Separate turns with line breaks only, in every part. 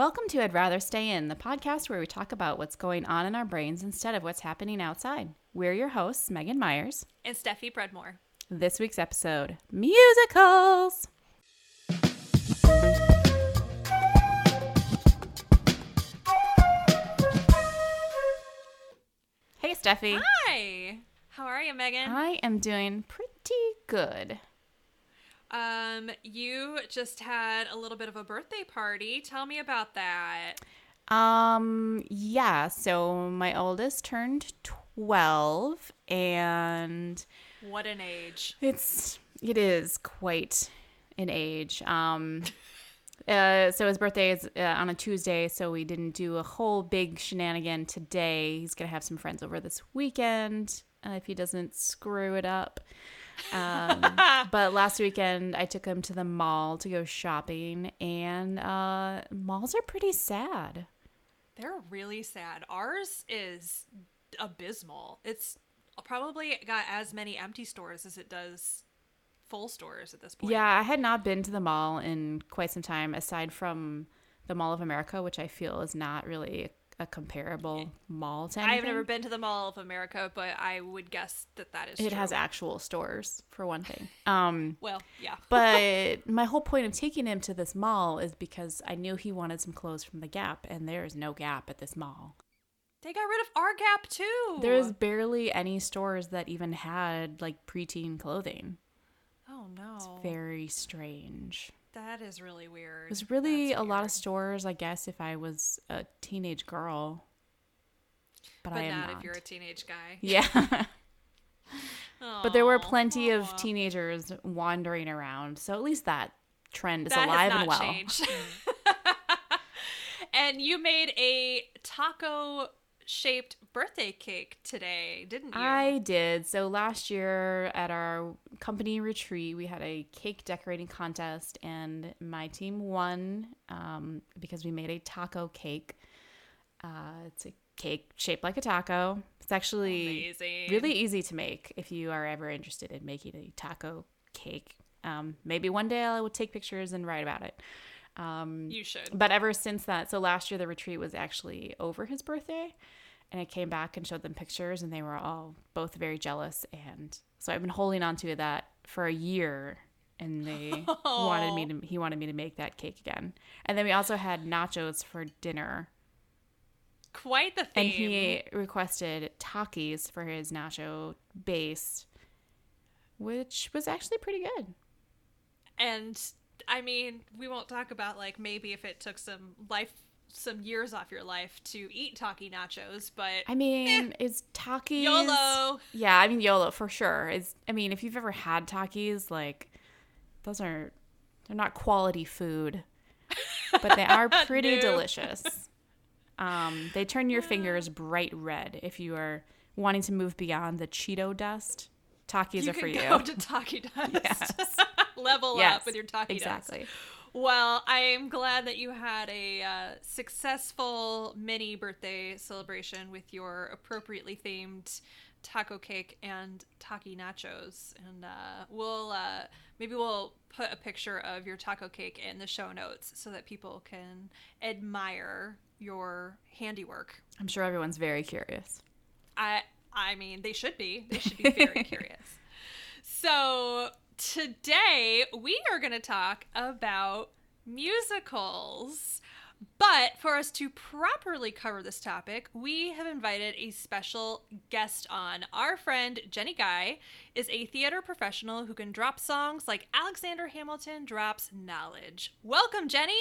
Welcome to I'd Rather Stay In, the podcast where we talk about what's going on in our brains instead of what's happening outside. We're your hosts, Megan Myers.
And Steffi Bredmore.
This week's episode Musicals. Hey, Steffi.
Hi. How are you, Megan?
I am doing pretty good.
Um, you just had a little bit of a birthday party. Tell me about that.
Um, yeah, so my oldest turned 12 and
What an age.
it's it is quite an age. Um uh, so his birthday is uh, on a Tuesday, so we didn't do a whole big shenanigan today. He's gonna have some friends over this weekend uh, if he doesn't screw it up. Um, but last weekend I took him to the mall to go shopping, and uh, malls are pretty sad.
They're really sad. Ours is abysmal. It's probably got as many empty stores as it does full stores at this point.
Yeah, I had not been to the mall in quite some time, aside from the Mall of America, which I feel is not really a comparable mall to anything.
I've never been to the Mall of America, but I would guess that that is
It
true.
has actual stores for one thing. Um,
Well, yeah.
but my whole point of taking him to this mall is because I knew he wanted some clothes from the Gap, and there is no Gap at this mall.
They got rid of our Gap too.
There's barely any stores that even had like preteen clothing.
Oh no.
It's very strange.
That is really weird.
It was really
That's
a lot of stores, I guess, if I was a teenage girl. But,
But
I am
not,
not.
if you're a teenage guy.
yeah. but there were plenty of teenagers wandering around. So at least that trend is
that
alive and well.
and you made a taco shaped birthday cake today, didn't you?
I did. So last year at our company retreat, we had a cake decorating contest, and my team won um, because we made a taco cake. Uh, it's a cake shaped like a taco. It's actually
Amazing.
really easy to make if you are ever interested in making a taco cake. Um, maybe one day I will take pictures and write about it. Um,
You should.
but ever since that, so last year the retreat was actually over his birthday, and I came back and showed them pictures, and they were all both very jealous. And so I've been holding on to that for a year, and they wanted me to. He wanted me to make that cake again, and then we also had nachos for dinner,
Quite the theme.
and he requested Takis for his nacho base, which was actually pretty good.
And I mean, we won't talk about like maybe if it took some life some years off your life to eat Taki nachos, but
I mean, is Takis
YOLO.
Yeah, I mean YOLO for sure. Is I mean, if you've ever had Takis, like those are they're not quality food, but they are pretty
No.
delicious. Um, they turn your fingers bright red if you are wanting to move beyond the Cheeto dust. Takis
you
are for you.
go to Taki dust.
Yes.
Level
Yes,
up with your Taki dust.
exactly.
Well, I am glad that you had a uh, successful mini birthday celebration with your appropriately themed taco cake and taki nachos. And uh, we'll uh, maybe we'll put a picture of your taco cake in the show notes so that people can admire your handiwork.
I'm sure everyone's very curious.
I I mean, they should be. They should be very curious. So, today we are going to talk about musicals. But for us to properly cover this topic, we have invited a special guest on. Our friend Jenny Guy is a theater professional who can drop songs like Alexander Hamilton drops knowledge. Welcome, Jenny.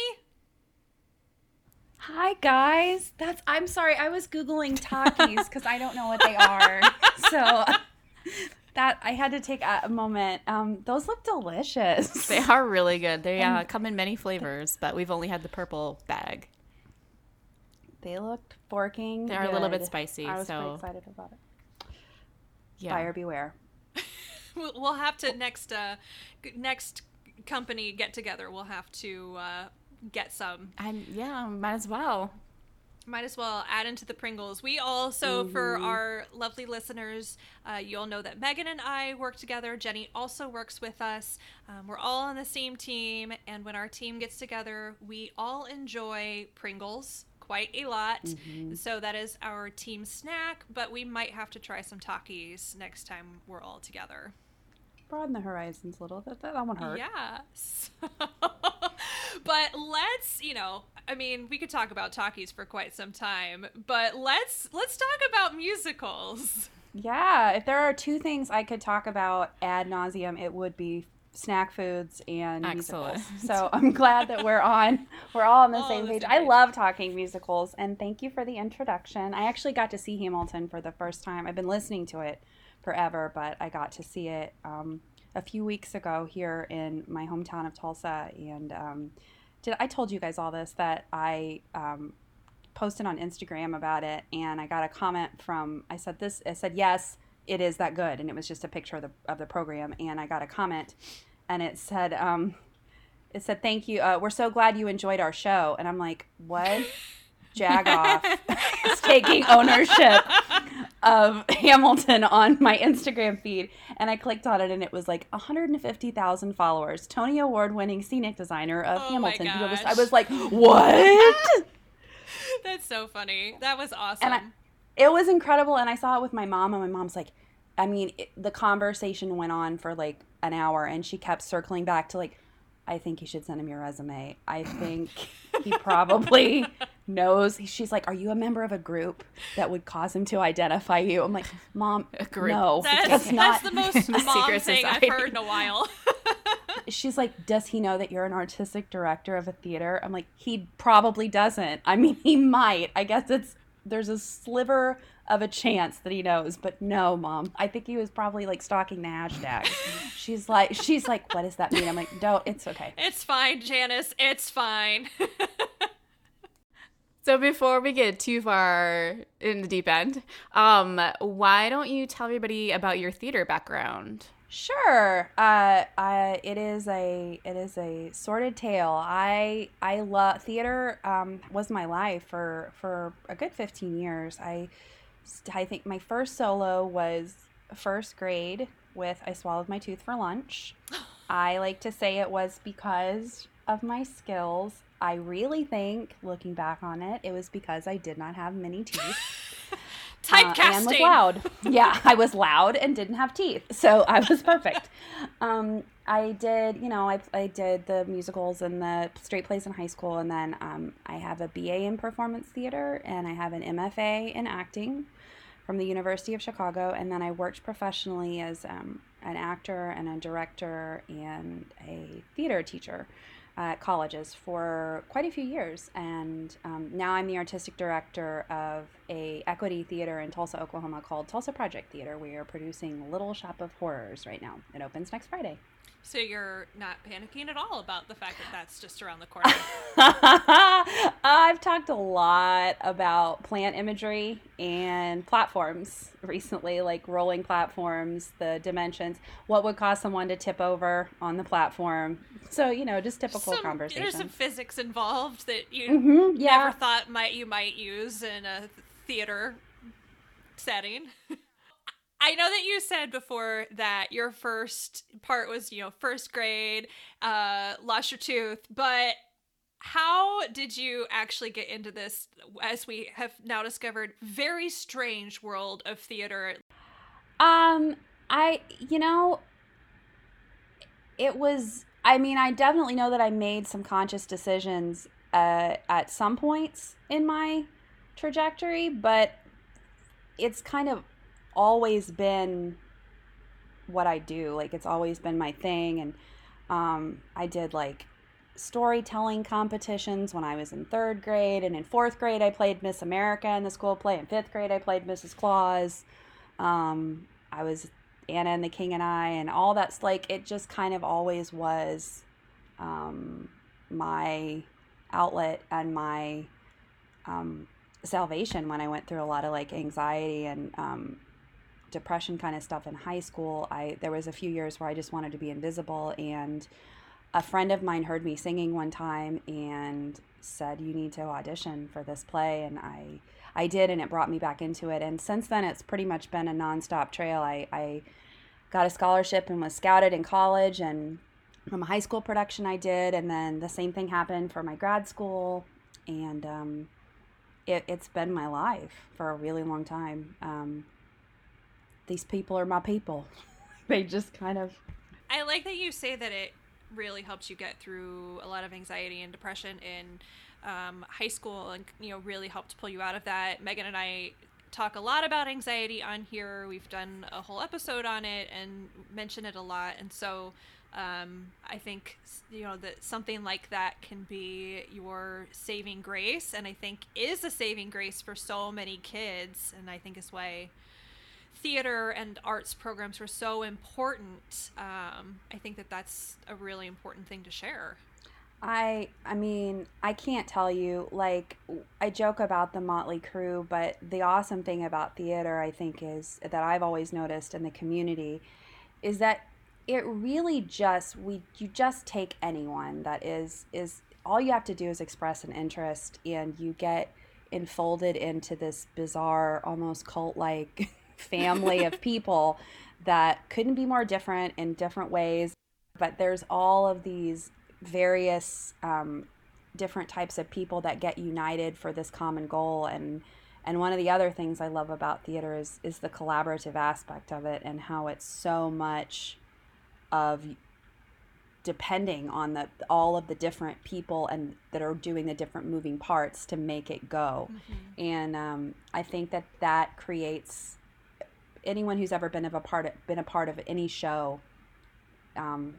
Hi guys. That's I'm sorry. I was googling Takis because I don't know what they are. So that I had to take a, moment. Um, those look delicious.
They are really good. They uh, come in many flavors, but we've only had the purple bag.
They looked forking.
They are a little bit spicy,
I was
so-
excited about it.
Yeah.
Buyer beware.
We'll we'll have to next uh next company get together. We'll have to uh, get some.
I'm, yeah, might as well.
Might as well add into the Pringles. We also, mm-hmm. for our lovely listeners, uh, you all know that Megan and I work together. Jenny also works with us. Um, we're all on the same team, and when our team gets together, we all enjoy Pringles quite a lot. Mm-hmm. So that is our team snack, but we might have to try some Takis next time we're all together.
Broaden the horizons a little bit. That, that won't hurt.
Yeah. but let's, you know, I mean, we could talk about Takis for quite some time, but let's let's talk about musicals.
Yeah, if there are two things I could talk about ad nauseum, it would be snack foods and Excellent. musicals. So I'm glad that we're on we're all on the all same page. I love talking musicals and thank you for the introduction. I actually got to see Hamilton for the first time. I've been listening to it forever, but I got to see it um, a few weeks ago here in my hometown of Tulsa and um, did I told you guys all this that I um, posted on Instagram about it and I got a comment from I said this I said yes it is that good. And it was just a picture of the of the program and I got a comment and it said um, it said thank you uh, we're so glad you enjoyed our show. And I'm like what Jagoff is taking ownership of Hamilton on my Instagram feed. And I clicked on it and it was like 150,000 followers. Tony Award winning scenic designer of oh Hamilton. Was, I was like, what?
That's so funny. That was awesome.
And I, it was incredible. And I saw it with my mom, and my mom's like, I mean, it, the conversation went on for like an hour, and she kept circling back to like, I think you should send him your resume. I think he probably knows. She's like, "Are you a member of a group that would cause him to identify you?" I'm like, "Mom, a group. no,
that's, that's not the most mom thing. I've heard in a while."
She's like, "Does he know that you're an artistic director of a theater?" I'm like, "He probably doesn't. I mean, he might. I guess it's there's a sliver of a chance that he knows, but no, mom. I think he was probably like stalking the hashtag. she's like, she's like, what does that mean? I'm like, don't. It's okay.
It's fine, Janice. It's fine.
So before we get too far in the deep end, um, why don't you tell everybody about your theater background?
Sure. Uh, I, it is a it is a sordid tale. I I love theater. Um, was my life for for a good fifteen years. I I think my first solo was first grade with I swallowed my tooth for lunch. I like to say it was because of my skills. I really think, looking back on it, it was because I did not have many teeth.
Typecasting. Uh,
and was loud. yeah, I was loud and didn't have teeth, so I was perfect. um, I did, you know, I, I did the musicals and the straight plays in high school, and then um, I have a BA in performance theater and I have an MFA in acting from the University of Chicago, and then I worked professionally as um, an actor and a director and a theater teacher at colleges for quite a few years. And um, now I'm the artistic director of a equity theater in Tulsa, Oklahoma called Tulsa Project Theater. We are producing Little Shop of Horrors right now. It opens next Friday.
So you're not panicking at all about the fact that that's just around the corner.
I've talked a lot about plant imagery and platforms recently, like rolling platforms, the dimensions, what would cause someone to tip over on the platform. So you know, just typical some, conversation.
There's some physics involved that you mm-hmm, yeah. never thought might you might use in a theater setting. I know that you said before that your first part was, you know, first grade, uh, lost your tooth, but how did you actually get into this, as we have now discovered, very strange world of theater?
Um, I, you know, it was, I mean, I definitely know that I made some conscious decisions uh, at some points in my trajectory, but it's kind of always been what I do. Like it's always been my thing. And um, I did like storytelling competitions when I was in third grade. And in fourth grade, I played Miss America in the school play. In fifth grade, I played Mrs. Claus. Um, I was Anna and the King and I, and all that's like it just kind of always was um, my outlet and my um, salvation when I went through a lot of like anxiety and um, depression kind of stuff in high school, I there was a few years where I just wanted to be invisible and a friend of mine heard me singing one time and said, "You need to audition for this play," and I I did, and it brought me back into it. And since then, it's pretty much been a nonstop trail. I, I got a scholarship and was scouted in college, and from a high school production I did, and then the same thing happened for my grad school, and um, it, has been my life for a really long time. Um, these people are my people. they just kind of.
I like that you say that it really helps you get through a lot of anxiety and depression in um, high school and you know really helped pull you out of that megan and i talk a lot about anxiety on here we've done a whole episode on it and mention it a lot and so um, i think you know that something like that can be your saving grace and i think is a saving grace for so many kids and i think is why theater and arts programs were so important um, i think that that's a really important thing to share.
I I mean, I can't tell you like I joke about the Motley Crew, but the awesome thing about theater I think is that I've always noticed in the community is that it really just we you just take anyone that is is all you have to do is express an interest and you get enfolded into this bizarre almost cult like family of people that couldn't be more different in different ways. But there's all of these various um, different types of people that get united for this common goal. And and one of the other things I love about theater is is the collaborative aspect of it and how it's so much of depending on the all of the different people and that are doing the different moving parts to make it go. Mm-hmm. and um, I think that that creates anyone who's ever been of a part of, been a part of any show um,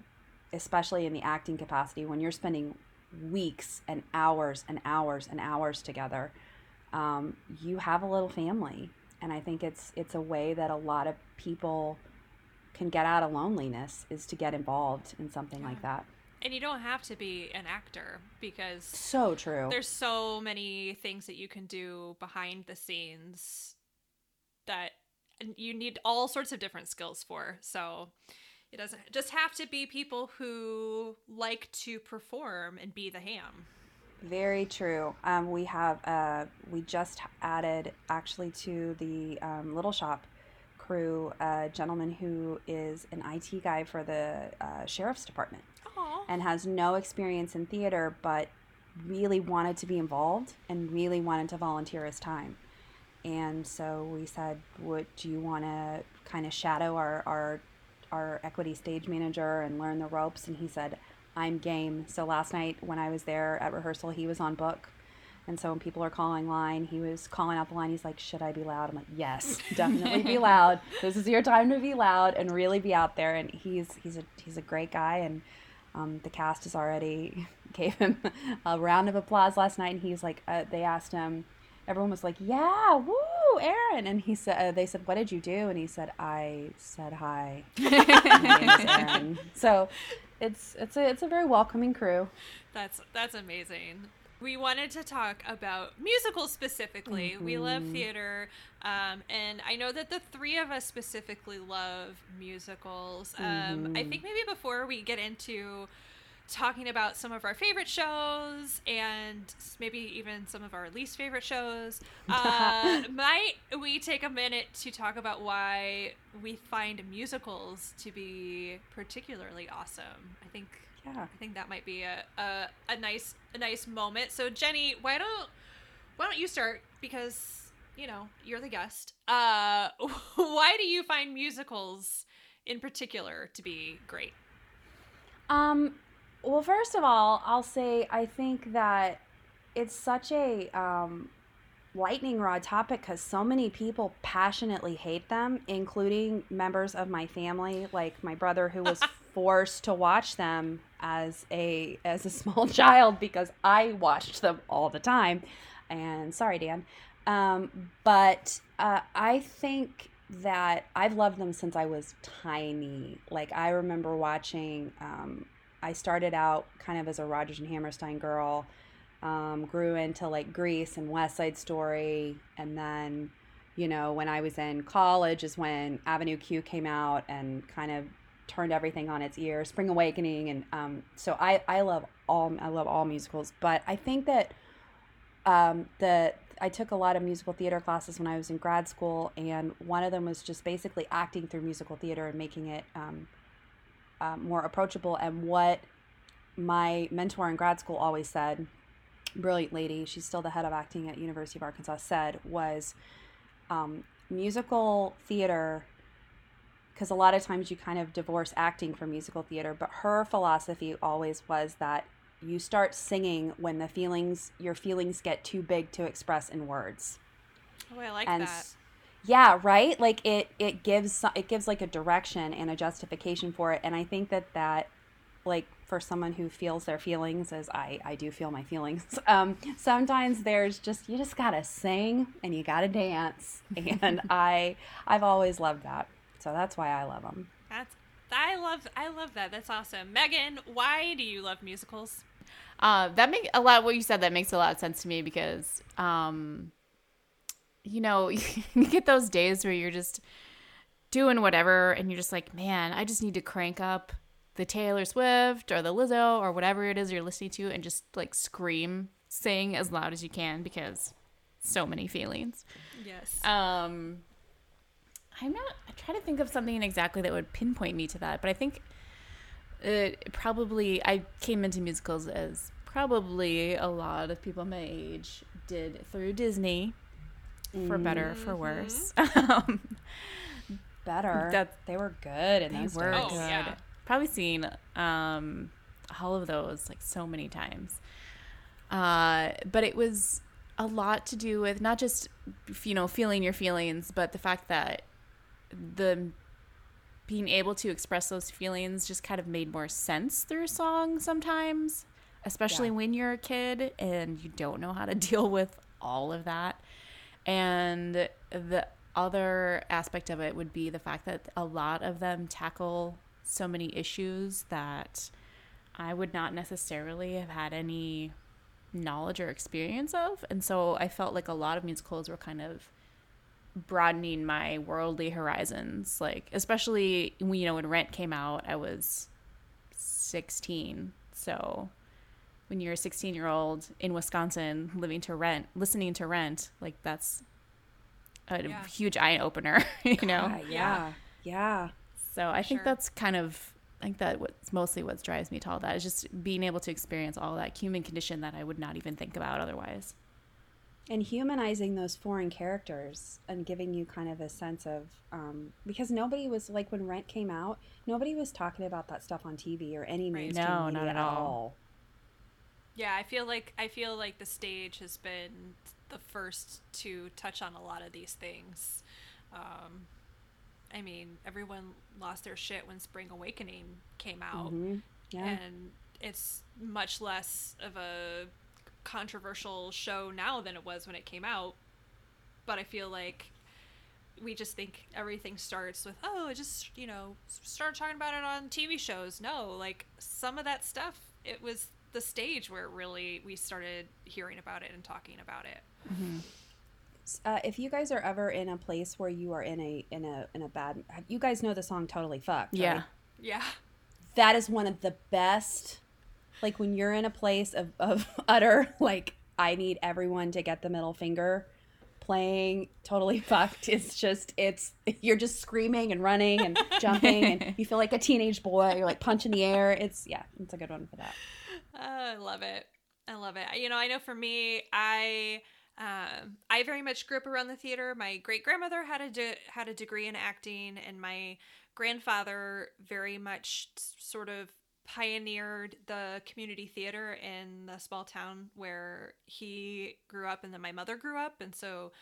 especially in the acting capacity, when you're spending weeks and hours and hours and hours together, um, you have a little family, and I think it's it's a way that a lot of people can get out of loneliness is to get involved in something yeah. like that.
And you don't have to be an actor because
so true.
There's so many things that you can do behind the scenes that you need all sorts of different skills for. So it doesn't just have to be people who like to perform and be the ham.
Very true. Um, we have uh, we just added actually to the um, Little Shop crew a gentleman who is an IT guy for the uh, sheriff's department
Aww.
and has no experience in theater, but really wanted to be involved and really wanted to volunteer his time. And so we said, "Would do you want to kind of shadow our, our our equity stage manager and learn the ropes. And he said, I'm game. So last night when I was there at rehearsal, he was on book. And so when people are calling line, he was calling out the line. He's like, "Should I be loud?" I'm like, "Yes, definitely be loud. This is your time to be loud and really be out there." And he's he's a he's a great guy, and um, the cast has already gave him a round of applause last night. And he's like, uh, they asked him, everyone was like, "Yeah, woo, Aaron!" And he said, uh, "They said, what did you do?" And he said, "I said hi." So, it's it's a it's a very welcoming crew.
That's that's amazing. We wanted to talk about musicals specifically. Mm-hmm. We love mm-hmm. theater, um, and I know that the three of us specifically love musicals. Um, mm-hmm. I think maybe before we get into talking about some of our favorite shows and maybe even some of our least favorite shows. Uh, might we take a minute to talk about why we find musicals to be particularly awesome? I think yeah. I think that might be a, a, a nice a nice moment. So Jenny, why don't why don't you start because you know you're the guest. Uh, why do you find musicals in particular to be great?
Um, well, first of all, I'll say I think that it's such a um, lightning rod topic because so many people passionately hate them, including members of my family, like my brother who was forced to watch them as a as a small child because I watched them all the time. And sorry, Dan, um, but uh, I think that I've loved them since I was tiny. Like I remember watching. Um, I started out kind of as a Rodgers and Hammerstein girl, um, grew into like Grease and West Side Story, and then, you know, when I was in college is when Avenue Q came out and kind of turned everything on its ear. Spring Awakening, and um, so I I love all I love all musicals, but I think that um, the I took a lot of musical theater classes when I was in grad school, and one of them was just basically acting through musical theater and making it um, uh, more approachable. And what my mentor in grad school always said, brilliant lady, she's still the head of acting at University of Arkansas, said was um, musical theater because a lot of times you kind of divorce acting from musical theater but her philosophy always was that you start singing when the feelings your feelings get too big to express in words
oh i like and that
yeah right like it it gives it gives like a direction and a justification for it and i think that that like for someone who feels their feelings as i i do feel my feelings um sometimes there's just you just gotta sing and you gotta dance and i i've always loved that so that's why i love them
that's I love I love that. That's awesome. Megan, why do you love musicals?
Uh, that makes a lot. What you said that makes a lot of sense to me because, um, you know, you get those days where you're just doing whatever, and you're just like, man, I just need to crank up the Taylor Swift or the Lizzo or whatever it is you're listening to, and just like scream, sing as loud as you can because so many feelings.
Yes.
Um, I'm not. I try to think of something exactly that would pinpoint me to that, but I think it probably I came into musicals as probably a lot of people my age did through Disney, for better for mm-hmm. worse. um,
better. That they were good and
they were oh, good. Yeah. Probably seen um, all of those like so many times. Uh, but it was a lot to do with not just you know feeling your feelings, but the fact that the being able to express those feelings just kind of made more sense through song sometimes, especially yeah. when you're a kid and you don't know how to deal with all of that. And the other aspect of it would be the fact that a lot of them tackle so many issues that I would not necessarily have had any knowledge or experience of. And so I felt like a lot of musicals were kind of broadening my worldly horizons like especially you know when rent came out i was 16 so when you're a 16 year old in wisconsin living to rent listening to rent like that's a yeah. huge eye opener you know?
God, yeah. Yeah.
So i think that's kind of i think that what's mostly what drives me to all that is just being able to experience all that human condition that i would not even think about otherwise.
And humanizing those foreign characters and giving you kind of a sense of um, because nobody was like when Rent came out, nobody was talking about that stuff on TV or any mainstream no, media not at all. all.
Yeah, I feel like I feel like the stage has been the first to touch on a lot of these things. Um, I mean, everyone lost their shit when Spring Awakening came out, mm-hmm. yeah. and it's much less of a controversial show now than it was when it came out. But I feel like we just think everything starts with oh just you know start talking about it on tv shows no like some of that stuff it was the stage where really we started hearing about it and talking about it.
Mm-hmm. uh, if you guys are ever in a place where you are in a in a in a bad you guys know the song totally fucked
yeah.
right?
yeah.
That is one of the best like when you're in a place of, of utter like i need everyone to get the middle finger playing totally fucked it's just it's you're just screaming and running and jumping and you feel like a teenage boy you're like punching the air. It's yeah it's a good one for that
oh, i love it. I love it. You know i know for me i um, I very much grew up around the theater. My great grandmother had a de- had a degree in acting, and my grandfather very much sort of pioneered the community theater in the small town where he grew up and then my mother grew up. And so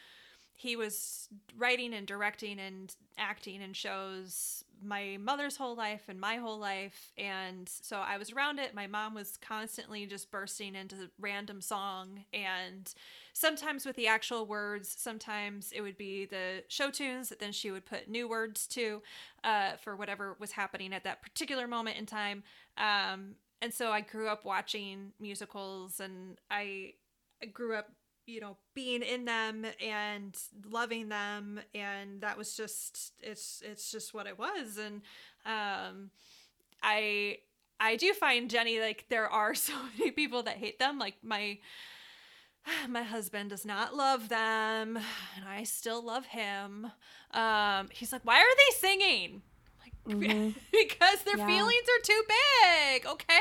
he was writing and directing and acting in shows my mother's whole life and my whole life. And so i was around it. My mom was constantly just bursting into random song. And sometimes with the actual words sometimes it would be the show tunes that then she would put new words to uh, for whatever was happening at that particular moment in time. Um, and so i grew up watching musicals and i, grew up you know being in them and loving them and that was just it's it's just what it was. And um i i do find jenny like there are so many people that hate them. Like my my husband does not love them and i still love him. Um he's like why are they singing? Mm-hmm. because their yeah. feelings are too big okay?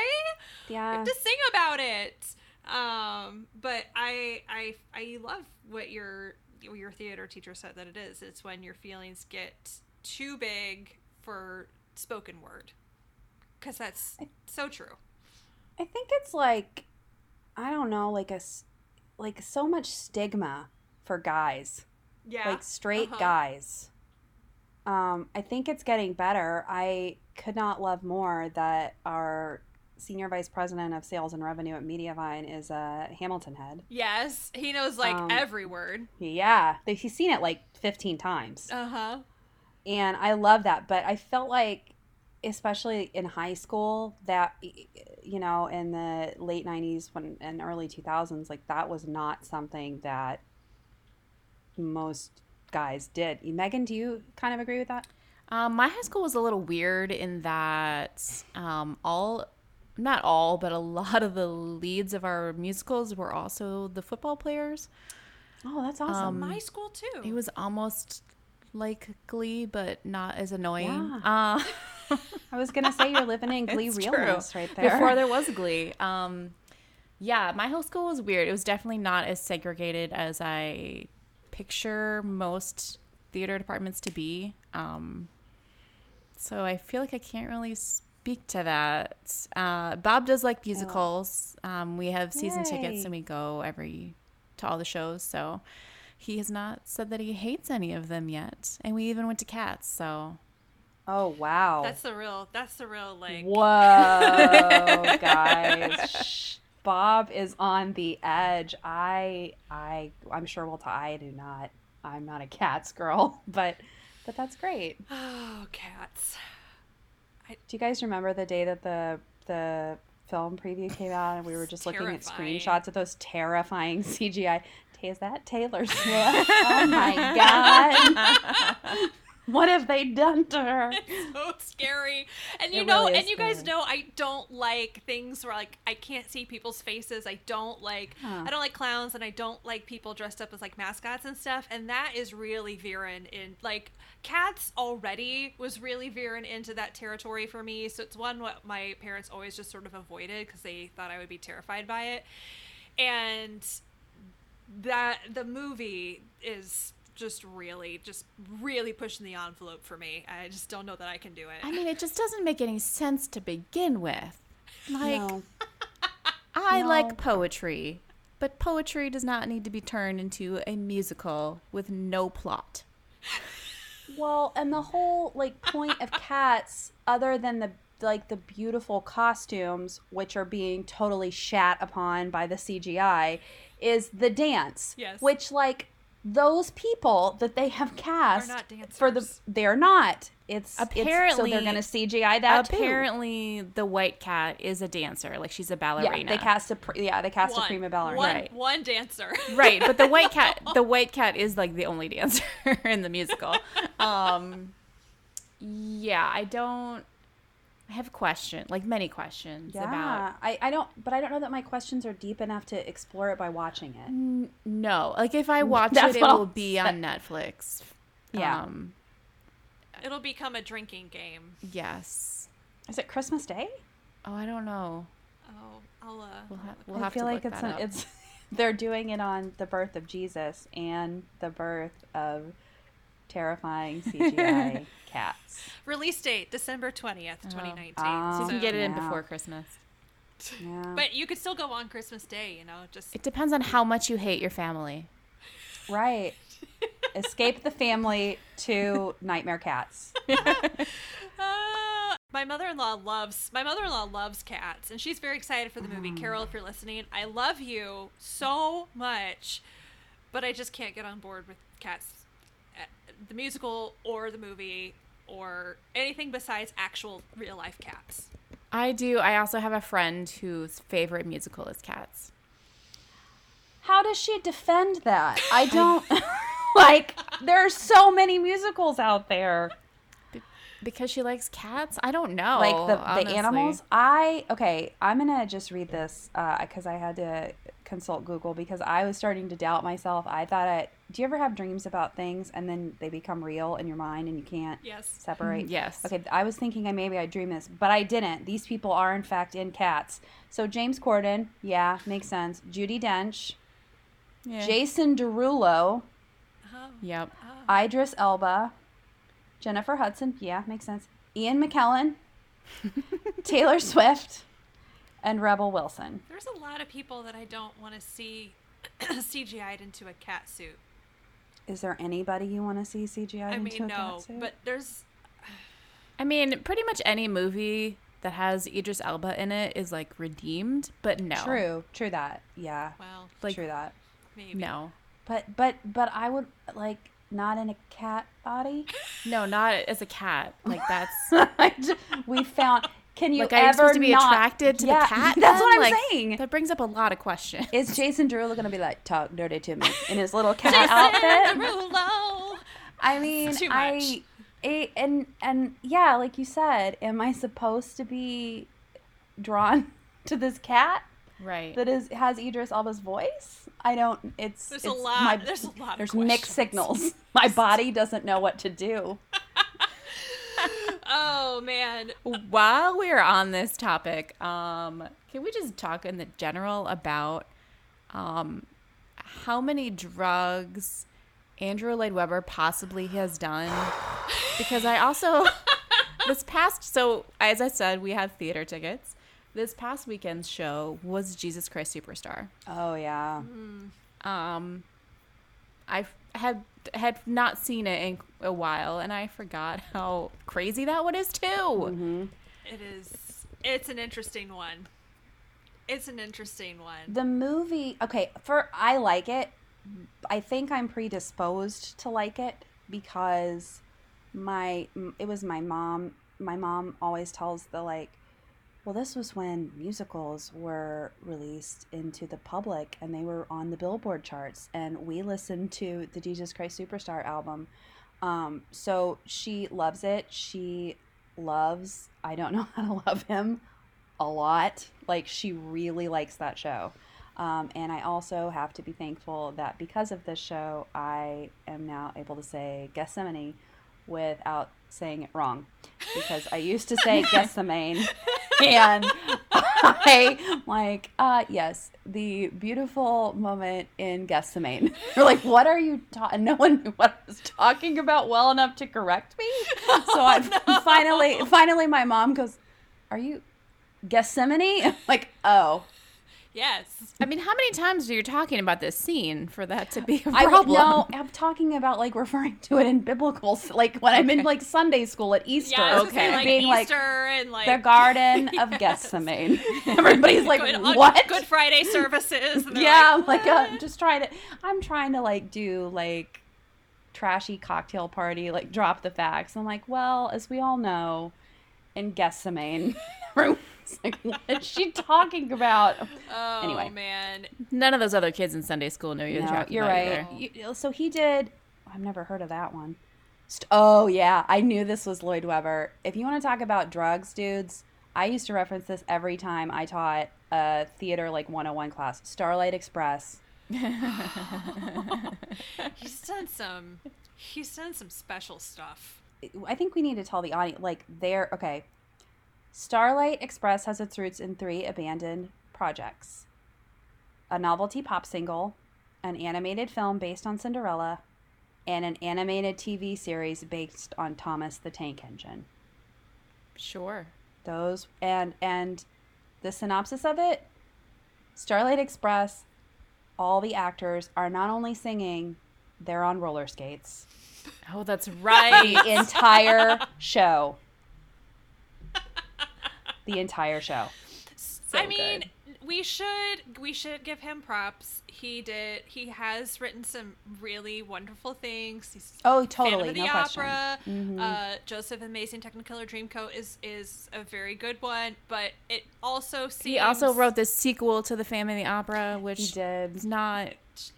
Yeah have to sing about it um but i i i love what your your theater teacher said that it is it's when your feelings get too big for spoken word because that's I, so true
i think it's like i don't know like a like so much stigma for guys. Yeah. Like straight uh-huh. guys. Um, I think it's getting better. I could not love more that our senior vice president of sales and revenue at Mediavine is a Hamilton head.
Yes, he knows like um, every word.
Yeah, he's seen it like 15 times.
Uh huh.
And I love that, but I felt like, especially in high school, that you know, in the late 90s when, and early 2000s, like that was not something that most guys did. Megan, do you kind of agree with that?
Um, my high school was a little weird in that um, all, not all, but a lot of the leads of our musicals were also the football players.
Oh, that's awesome.
Um, my school too.
It was almost like Glee, but not as annoying. Yeah. Uh,
I was gonna say you're living in Glee realness true. right there.
Before there was Glee. Um, yeah, my whole school was weird. It was definitely not as segregated as I picture most theater departments to be. Um, so I feel like I can't really speak to that. Uh, Bob does like musicals. Um, we have season Yay. tickets and we go every to all the shows. So he has not said that he hates any of them yet. And we even went to Cats. So
Oh wow.
That's the real that's the real like
Whoa guys. Bob is on the edge. I I I'm sure we'll talk I do not. I'm not a cats girl, but but that's great.
Oh, cats.
I, do you guys remember the day that the the film preview came out and we were just looking at screenshots of those terrifying CGI? Is that Taylor Swift? oh my god. What have they done to her?
It's so scary. And you it know, really and you scary. guys know I don't like things where like I can't see people's faces. I don't like huh. I don't like clowns and I don't like people dressed up as like mascots and stuff. And that is really veering in like cats already was really veering into that territory for me. So it's one what my parents always just sort of avoided because they thought I would be terrified by it. And that the movie is just really, just really pushing the envelope for me. I just don't know that I can do it.
I mean, it just doesn't make any sense to begin with. Like, no. I no. like poetry, but poetry does not need to be turned into a musical with no plot.
Well, and the whole like point of cats, other than the like the beautiful costumes, which are being totally shat upon by the CGI, is the dance.
Yes.
Which like those people that they have cast for the they're not. It's apparently it's, so they're going to CGI that
apparently too. the white cat is a dancer, like she's a ballerina.
Yeah, they cast a yeah they cast one, a prima ballerina.
One, right. one dancer.
right, but the white cat the white cat is like the only dancer in the musical. Um, yeah, I don't. I have a question, like many questions yeah, about.
I, I don't, but I don't know that my questions are deep enough to explore it by watching it.
N- no, like if I watch That's it, it will be on Netflix.
Yeah. Um,
It'll become a drinking game.
Yes.
Is it Christmas Day?
Oh, I don't know.
Oh, I'll. Uh,
we'll, ha- we'll I feel like
it's
a,
it's. They're doing it on the birth of Jesus and the birth of terrifying CGI cats.
Release date December 20th, 2019. Oh,
so you can get it yeah. in before Christmas.
Yeah. But you could still go on Christmas Day, you know, just
It depends on how much you hate your family.
Right. Escape the family to Nightmare Cats.
Uh, my mother-in-law loves my mother-in-law loves cats and she's very excited for the movie. Mm. Carol, if you're listening, I love you so much, but I just can't get on board with cats the musical or the movie or anything besides actual real life cats.
I do. I also have a friend whose favorite musical is Cats.
how does she defend that? I don't like. There are so many musicals out there.
Because she likes cats. I don't know.
Like the the animals. I okay. I'm gonna just read this because uh, I had to consult Google because I was starting to doubt myself. I thought I. Do you ever have dreams about things and then they become real in your mind and you can't
yes. Hmm.
separate?
Yes.
Okay, I was thinking I maybe I dreamed this, but I didn't. These people are in fact in Cats. So James Corden, yeah, makes sense. Judi Dench, yeah. Jason Derulo,
oh. yep,
oh. Idris Elba, Jennifer Hudson, yeah, makes sense. Ian McKellen, Taylor Swift, and Rebel Wilson.
There's a lot of people that I don't want to see CGI'd into a cat suit.
Is there anybody you want to see CGI'd I mean, into a no, cat suit? I mean, no.
But there's.
I mean, pretty much any movie that has Idris Elba in it is like redeemed, but no.
True, true that. Yeah.
Well,
like, true that.
Maybe. No.
But but but I would like not in a cat body.
No, not as a cat. Like that's
we found can you like, ever supposed
to be
not,
attracted to
yeah,
the cat?
That's then?
what
I'm
like,
saying.
That brings up a lot of questions.
Is Jason Derulo gonna be like talk dirty to me in his little cat outfit?
Derulo.
I mean, I, I and and yeah, like you said, am I supposed to be drawn to this cat?
Right.
That is has Idris Elba's voice. I don't. It's
there's
it's
a lot. My, there's a lot.
There's mixed signals. My body doesn't know what to do.
Oh man.
While we're on this topic, um, can we just talk in the general about um, how many drugs Andrew Lloyd Webber possibly has done? Because I also this past so as I said, we have theater tickets. This past weekend's show was Jesus Christ Superstar.
Oh yeah.
Mm. Um, I had had not seen it in a while, and I forgot how crazy that one is too.
Mm-hmm.
It is. It's an interesting one. It's an interesting one.
The movie, okay, for I like it. I think I'm predisposed to like it because my it was my mom. My mom always tells the like well, this was when musicals were released into the public and they were on the Billboard charts, and we listened to the Jesus Christ Superstar album. Um, so she loves it. She loves, I don't know how to love him a lot. Like, she really likes that show. Um, and I also have to be thankful that because of this show, I am now able to say Gethsemane without saying it wrong because I used to say Gethsemane and I like uh yes the beautiful moment in Gethsemane. You're like what are you talking no one knew what I was talking about well enough to correct me. So I no. finally finally my mom goes are you Gethsemane? I'm like oh
Yes.
I mean, how many times are you talking about this scene for that to be a problem?
I, no, I'm talking about like referring to it in biblical, like when okay. I'm in like Sunday school at Easter.
Yeah,
okay,
like, being Easter like, and like
the Garden yes. of Gethsemane. Everybody's like, good, what?
Good Friday services.
yeah, I'm like, uh, I'm just trying to. I'm trying to like do like trashy cocktail party, like drop the facts. I'm like, well, as we all know, in Gethsemane. like, what is she talking about?
Oh,
anyway,
man.
None of those other kids in Sunday school knew you. No,
you're right. You, so he did. I've never heard of that one. Oh yeah, I knew this was Lloyd Webber. If you want to talk about drugs, dudes, I used to reference this every time I taught a theater like 101 class. Starlight Express.
he's done some. He's done some special stuff.
I think we need to tell the audience like they're okay. Starlight Express has its roots in three abandoned projects a novelty pop single, an animated film based on Cinderella, and an animated TV series based on Thomas the Tank Engine.
Sure.
Those and and the synopsis of it Starlight Express, all the actors are not only singing, they're on roller skates.
Oh, that's right.
the entire show the entire show.
So I mean, good. we should we should give him props. he did. He has written some really wonderful things. He's
oh, totally,
Phantom of the
no
Opera. Mm-hmm. Uh, Joseph Amazing Technicolor Dreamcoat is is a very good one, but it also seems
he also wrote the sequel to the Phantom of the Opera, which
he did.
is not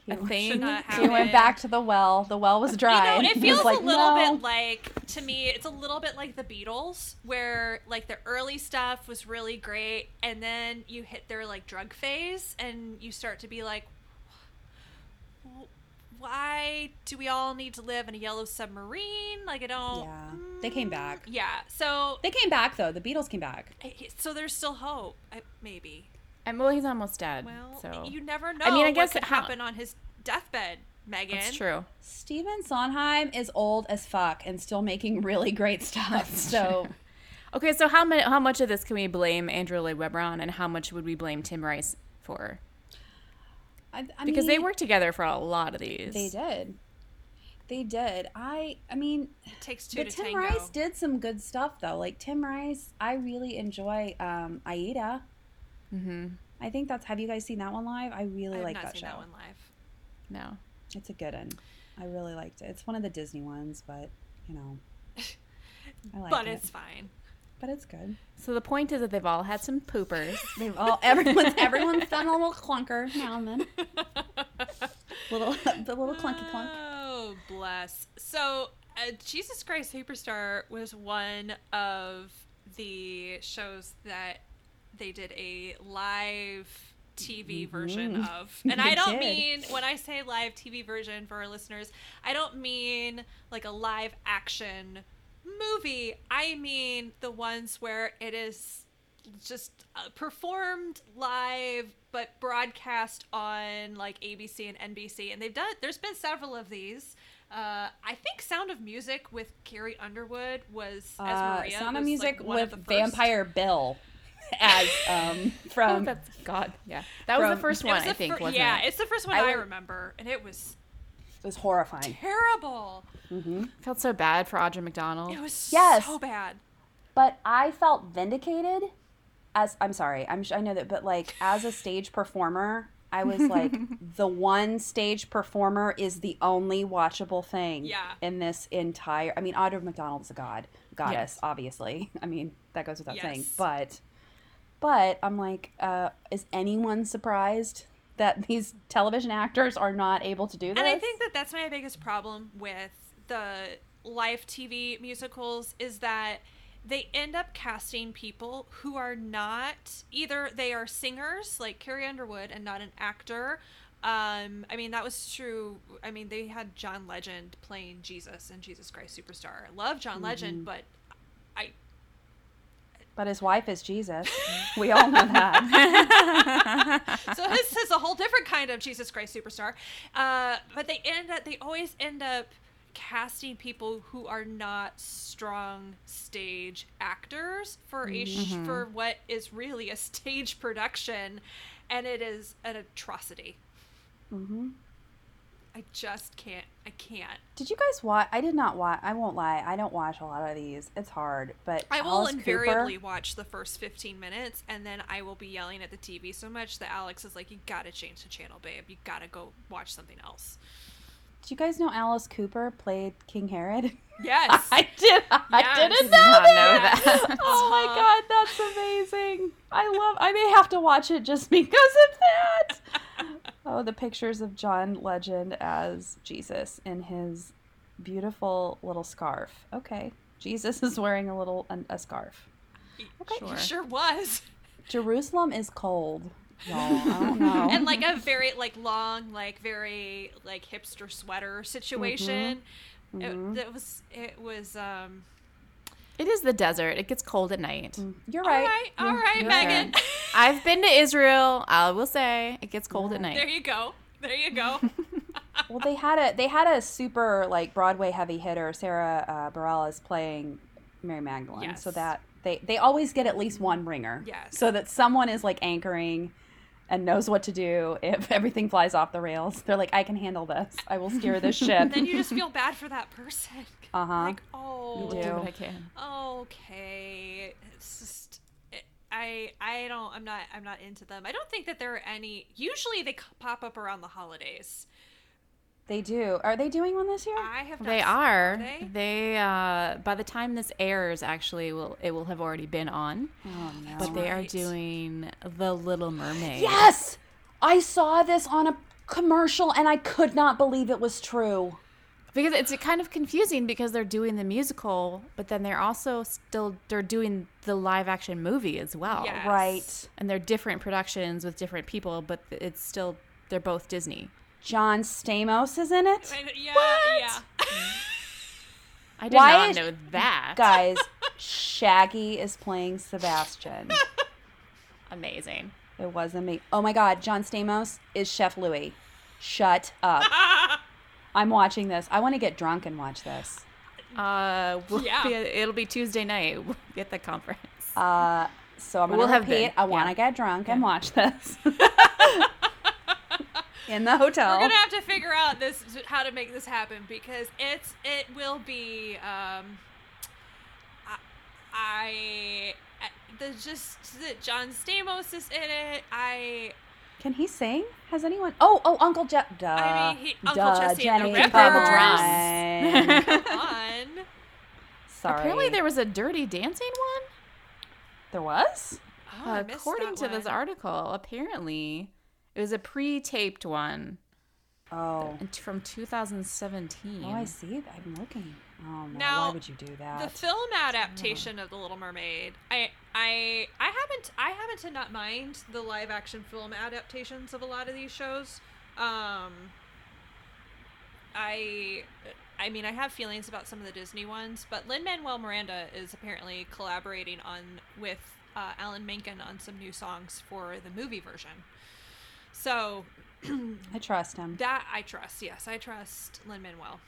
a thing.
He went back to the well. The well was dry.
You know, it feels like, a little no. bit like to me. It's a little bit like the Beatles, where like the early stuff was really great, and then you hit their like drug phase, and you start to be like, why do we all need to live in a yellow submarine? Like I don't.
Yeah, mm, they came mm, back.
Yeah, so
they came back though. The Beatles came back.
So there's still hope, maybe.
And well, he's almost dead.
Well,
so
you never know. I mean, I guess what could how, happen on his deathbed, Megan.
That's true.
Stephen Sondheim is old as fuck and still making really great stuff. so.
Okay, so how much how much of this can we blame Andrew Lloyd Webber on, and how much would we blame Tim Rice for? I, I because mean, they worked together for a lot of these.
They did. They did. I I mean,
it takes two but
Tim
tango.
Rice did some good stuff though. Like Tim Rice, I really enjoy um, Aida.
Mm-hmm.
I think that's. Have you guys seen that one live? I really
I
like that
show.
That
one live.
No,
it's a good one. I really liked it. It's one of the Disney ones, but you know,
I like but it. it's fine.
But it's good.
So the point is that they've all had some poopers.
they've all everyone's everyone's done a little clunker now and then. little the little clunky clunk.
Oh bless. So uh, Jesus Christ Superstar was one of the shows that they did a live TV mm-hmm. version of. And I don't did. mean when I say live TV version for our listeners, I don't mean like a live action movie. I mean the ones where it is just uh, performed live but broadcast on like ABC and NBC and they've done there's been several of these. Uh, I think Sound of Music with Carrie Underwood was as uh, Maria.
Sound
of
Music
like
with Vampire Bill as um from
oh, that's God. Yeah, that from, was the first one. I think. Fir-
yeah,
it?
it's the first one I, I, remember, and it was
it was horrifying,
terrible.
Mm-hmm.
Felt so bad for Audra McDonald.
It was yes. so bad.
But I felt vindicated. As I'm sorry, I'm I know that, but like as a stage performer, I was like, the one stage performer is the only watchable thing
yeah.
in this entire. I mean, Audra McDonald's a god, goddess, yes. obviously. I mean, that goes without yes. saying. But but I'm like, uh, is anyone surprised that these television actors are not able to do this?
And I think that that's my biggest problem with the live TV musicals is that they end up casting people who are not either they are singers like Carrie Underwood and not an actor. Um, I mean that was true. I mean they had John Legend playing Jesus and Jesus Christ Superstar. I love John mm-hmm. Legend, but I
but his wife is Jesus. we all know that.
so this is a whole different kind of Jesus Christ superstar. Uh, but they end up, they always end up casting people who are not strong stage actors for a mm-hmm. for what is really a stage production, and it is an atrocity.
Mm-hmm.
I just can't. I can't.
Did you guys watch? I did not watch. I won't lie. I don't watch a lot of these. It's hard, but
I will Alice invariably Cooper, watch the first fifteen minutes, and then I will be yelling at the TV so much that Alex is like, "You gotta change the channel, babe. You gotta go watch something else."
Do you guys know Alice Cooper played King Herod?
Yes,
I did. I didn't know,
not
that.
know that.
oh my uh-huh. god, that's amazing! I love. I may have to watch it just because of that. Oh, the pictures of John Legend as Jesus in his beautiful little scarf. Okay. Jesus is wearing a little a, a scarf.
Okay. Sure. He sure was.
Jerusalem is cold. Y'all, I don't know.
and like a very like long, like very like hipster sweater situation. Mm-hmm. Mm-hmm. It, it was it was um
it is the desert. It gets cold at night. Mm,
you're right.
All right, all right, Megan.
I've been to Israel. I will say it gets cold yeah. at night.
There you go. There you go.
well, they had a they had a super like Broadway heavy hitter, Sarah uh, Bareilles playing Mary Magdalene, yes. so that they they always get at least one ringer.
Yes.
So that someone is like anchoring and knows what to do if everything flies off the rails. They're like, I can handle this. I will steer this ship.
then you just feel bad for that person.
Uh huh.
Like, oh,
you do what I can.
Okay, it's just. It, I I don't I'm not I'm not into them. I don't think that there are any. Usually they pop up around the holidays.
They do. Are they doing one this year?
I have.
they are. They? they uh, by the time this airs, actually, will it will have already been on.
Oh no!
But they right. are doing the Little Mermaid.
Yes, I saw this on a commercial, and I could not believe it was true.
Because it's kind of confusing because they're doing the musical, but then they're also still they're doing the live action movie as well.
Yes. Right.
And they're different productions with different people, but it's still they're both Disney.
John Stamos is in it.
Yeah, what? yeah.
I did Why not know that.
Guys, Shaggy is playing Sebastian.
Amazing.
It was amazing. Oh my God, John Stamos is Chef Louis. Shut up. I'm watching this. I want to get drunk and watch this.
Uh, we'll yeah. Be, it'll be Tuesday night. We'll at the conference.
Uh, so I'm gonna we'll repeat. Have I want to yeah. get drunk yeah. and watch this. In the hotel.
We're gonna have to figure out this how to make this happen because it's it will be. Um, I, I there's just that John Stamos is in it. I
can he sing? Has anyone? Oh, oh, Uncle Jeff. Duh. I mean, he, Uncle
Duh, Jesse Jenny,
and the
drums. Come on.
Sorry.
Apparently, there was a Dirty Dancing one.
There was.
Oh, According to one. this article, apparently it was a pre-taped one.
Oh.
From 2017. Oh,
I see. I'm looking. Oh no! Now, why would you do that?
The film adaptation of The Little Mermaid. I I I haven't I happen to not mind the live action film adaptations of a lot of these shows. Um. I I mean I have feelings about some of the Disney ones, but Lin Manuel Miranda is apparently collaborating on with uh, Alan Menken on some new songs for the movie version. So
I trust him.
That I trust. Yes, I trust Lin Manuel.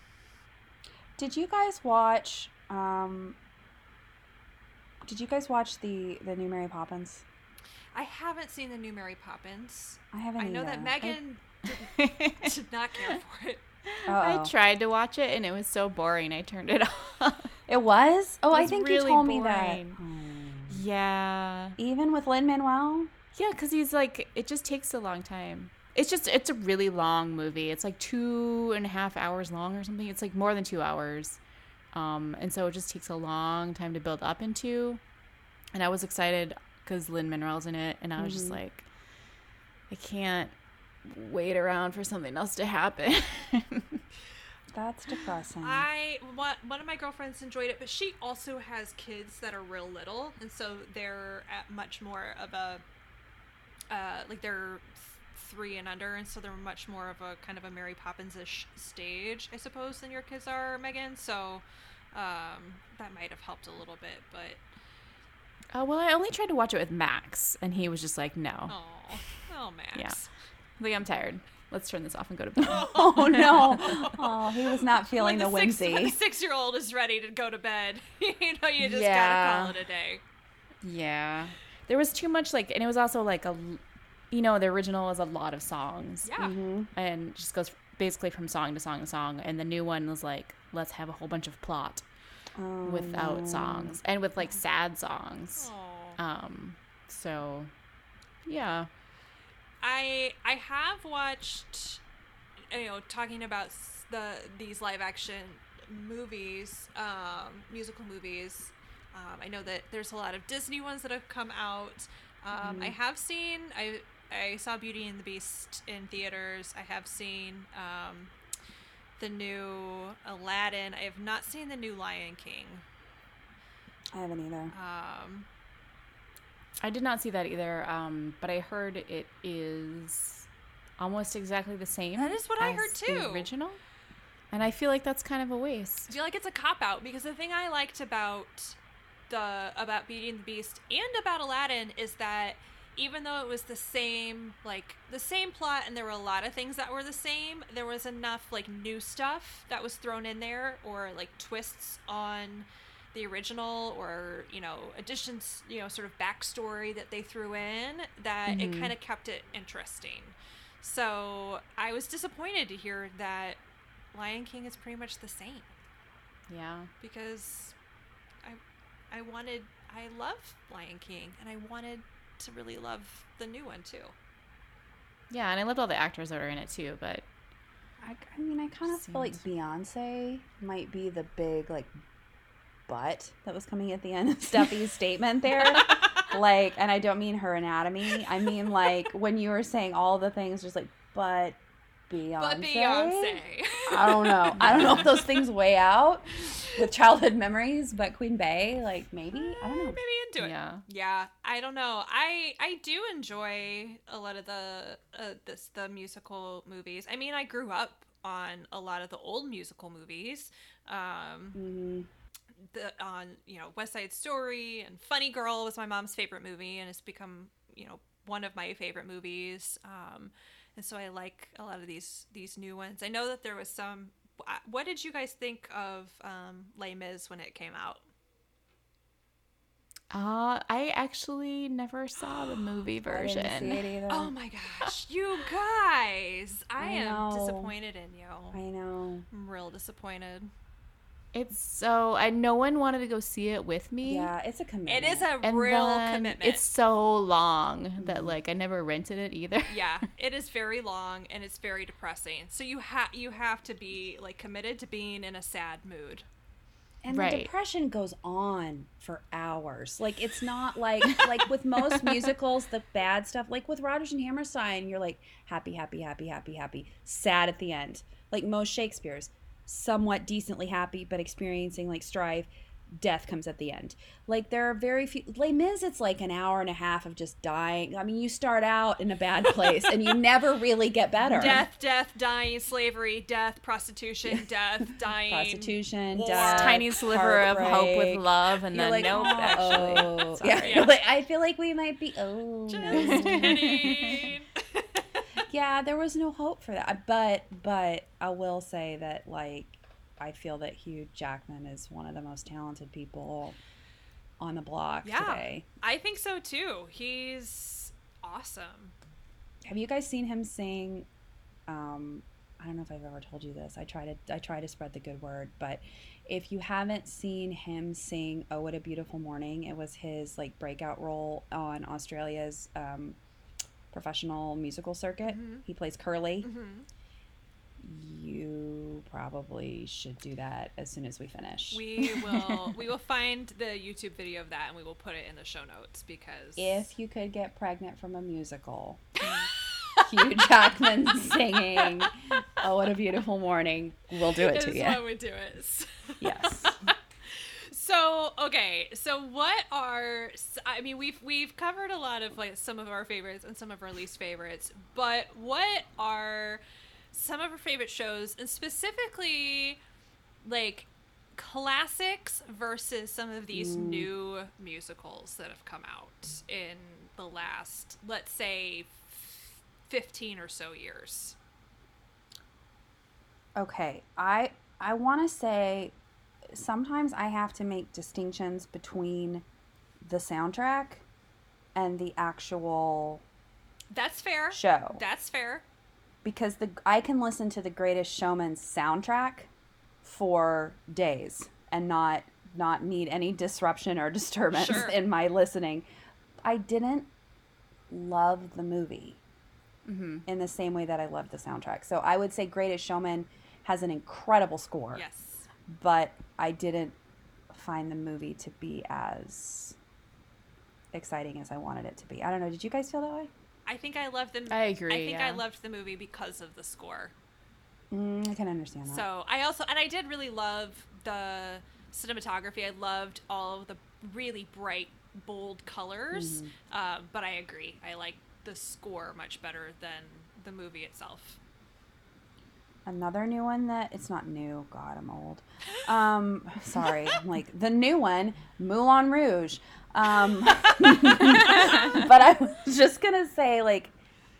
Did you guys watch? Um, did you guys watch the the new Mary Poppins?
I haven't seen the new Mary Poppins.
I haven't. I
know
either.
that Megan I... did, did not care for it.
Uh-oh. I tried to watch it and it was so boring. I turned it off.
It was. Oh, it was I think really you told boring. me that.
Yeah.
Even with Lin Manuel.
Yeah, because he's like, it just takes a long time. It's just, it's a really long movie. It's like two and a half hours long or something. It's like more than two hours. Um, and so it just takes a long time to build up into. And I was excited because Lin Manuel's in it, and I was mm-hmm. just like, I can't wait around for something else to happen.
That's depressing.
I one one of my girlfriends enjoyed it, but she also has kids that are real little, and so they're at much more of a uh, like they're three and under, and so they're much more of a kind of a Mary Poppins ish stage, I suppose, than your kids are, Megan. So um, that might have helped a little bit, but.
Oh well, I only tried to watch it with Max, and he was just like, "No."
Oh, oh, Max.
Yeah, like I'm tired. Let's turn this off and go to bed.
oh no! Oh, he was not feeling the, the whimsy.
Six, six-year-old is ready to go to bed, you know, you just yeah. gotta call it a day.
Yeah, there was too much like, and it was also like a, you know, the original was a lot of songs.
Yeah. Mm-hmm.
And just goes basically from song to song to song, and the new one was like, let's have a whole bunch of plot. Oh, without no. songs and with like sad songs.
Aww.
Um so yeah.
I I have watched you know talking about the these live action movies, um, musical movies. Um, I know that there's a lot of Disney ones that have come out. Um, mm I have seen I I saw Beauty and the Beast in theaters. I have seen um, the new Aladdin. I have not seen the new Lion King.
I haven't either.
Um,
I did not see that either, um, but I heard it is almost exactly the same.
That is what I heard too.
The original. And I feel like that's kind of a waste.
I feel like it's a cop out because the thing I liked about the about Beauty and the Beast and about Aladdin is that even though it was the same like the same plot and there were a lot of things that were the same, there was enough like new stuff that was thrown in there or like twists on the original or you know additions you know sort of backstory that they threw in that mm-hmm. it kind of kept it interesting. So i was disappointed to hear that lion king is pretty much the same.
Yeah.
Because i i wanted I love Lion King, and I wanted to really love the new one too.
Yeah, and I loved all the actors that are in it too, but
I, I mean, I kind of feel like Beyonce might be the big like butt that was coming at the end of Steffi's statement there. like, and I don't mean her anatomy. I mean like when you were saying all the things, just like, but Beyonce. But Beyonce. I don't know. I don't know if those things weigh out with childhood memories, but Queen Bey, like maybe I don't know.
Maybe into it. Yeah. Yeah. I don't know. I I do enjoy a lot of the uh, this the musical movies. I mean, I grew up on a lot of the old musical movies. Um, mm-hmm. The on you know West Side Story and Funny Girl was my mom's favorite movie, and it's become you know one of my favorite movies. Um, and so I like a lot of these these new ones. I know that there was some. What did you guys think of um, Les Mis when it came out?
Uh, I actually never saw the movie version.
Oh my gosh, you guys! I, I am disappointed in you.
I know.
I'm real disappointed.
It's so I no one wanted to go see it with me.
Yeah, it's a commitment.
It is a and real commitment.
It's so long that mm-hmm. like I never rented it either.
Yeah, it is very long and it's very depressing. So you have you have to be like committed to being in a sad mood.
And right. the depression goes on for hours. Like it's not like like with most musicals, the bad stuff. Like with Rodgers and Hammerstein, you're like happy, happy, happy, happy, happy, sad at the end. Like most Shakespeare's somewhat decently happy but experiencing like strife death comes at the end. Like there are very few Les Mis it's like an hour and a half of just dying. I mean you start out in a bad place and you never really get better.
Death death dying slavery death prostitution death dying
prostitution death
tiny sliver of hope with love and You're then like, nope oh,
actually yeah, yeah. Like, I feel like we might be oh just no. kidding yeah, there was no hope for that. But but I will say that like I feel that Hugh Jackman is one of the most talented people on the block yeah, today.
I think so too. He's awesome.
Have you guys seen him sing um I don't know if I've ever told you this. I try to I try to spread the good word, but if you haven't seen him sing "Oh What a Beautiful Morning," it was his like breakout role on Australia's um, professional musical circuit. Mm-hmm. He plays Curly. Mm-hmm. You probably should do that as soon as we finish.
We will. we will find the YouTube video of that and we will put it in the show notes because
if you could get pregnant from a musical. Hugh Jackman singing "Oh, what a beautiful morning." We'll do it to you.
Why we do it.
yes.
So okay, so what are I mean we've we've covered a lot of like some of our favorites and some of our least favorites, but what are some of our favorite shows and specifically like classics versus some of these mm. new musicals that have come out in the last let's say 15 or so years.
Okay, I I want to say sometimes I have to make distinctions between the soundtrack and the actual
That's fair.
show.
That's fair.
Because the I can listen to the Greatest Showman soundtrack for days and not not need any disruption or disturbance sure. in my listening. I didn't love the movie mm-hmm. in the same way that I loved the soundtrack. So I would say Greatest Showman has an incredible score.
Yes
but I didn't find the movie to be as exciting as I wanted it to be. I don't know. Did you guys feel that way?
I think I loved the.
I agree.
I think
yeah.
I loved the movie because of the score.
Mm, I can understand that.
So I also and I did really love the cinematography. I loved all of the really bright, bold colors. Mm-hmm. Uh, but I agree. I like the score much better than the movie itself
another new one that it's not new. God, I'm old. Um, sorry, like the new one, Moulin Rouge. Um, but I was just gonna say like.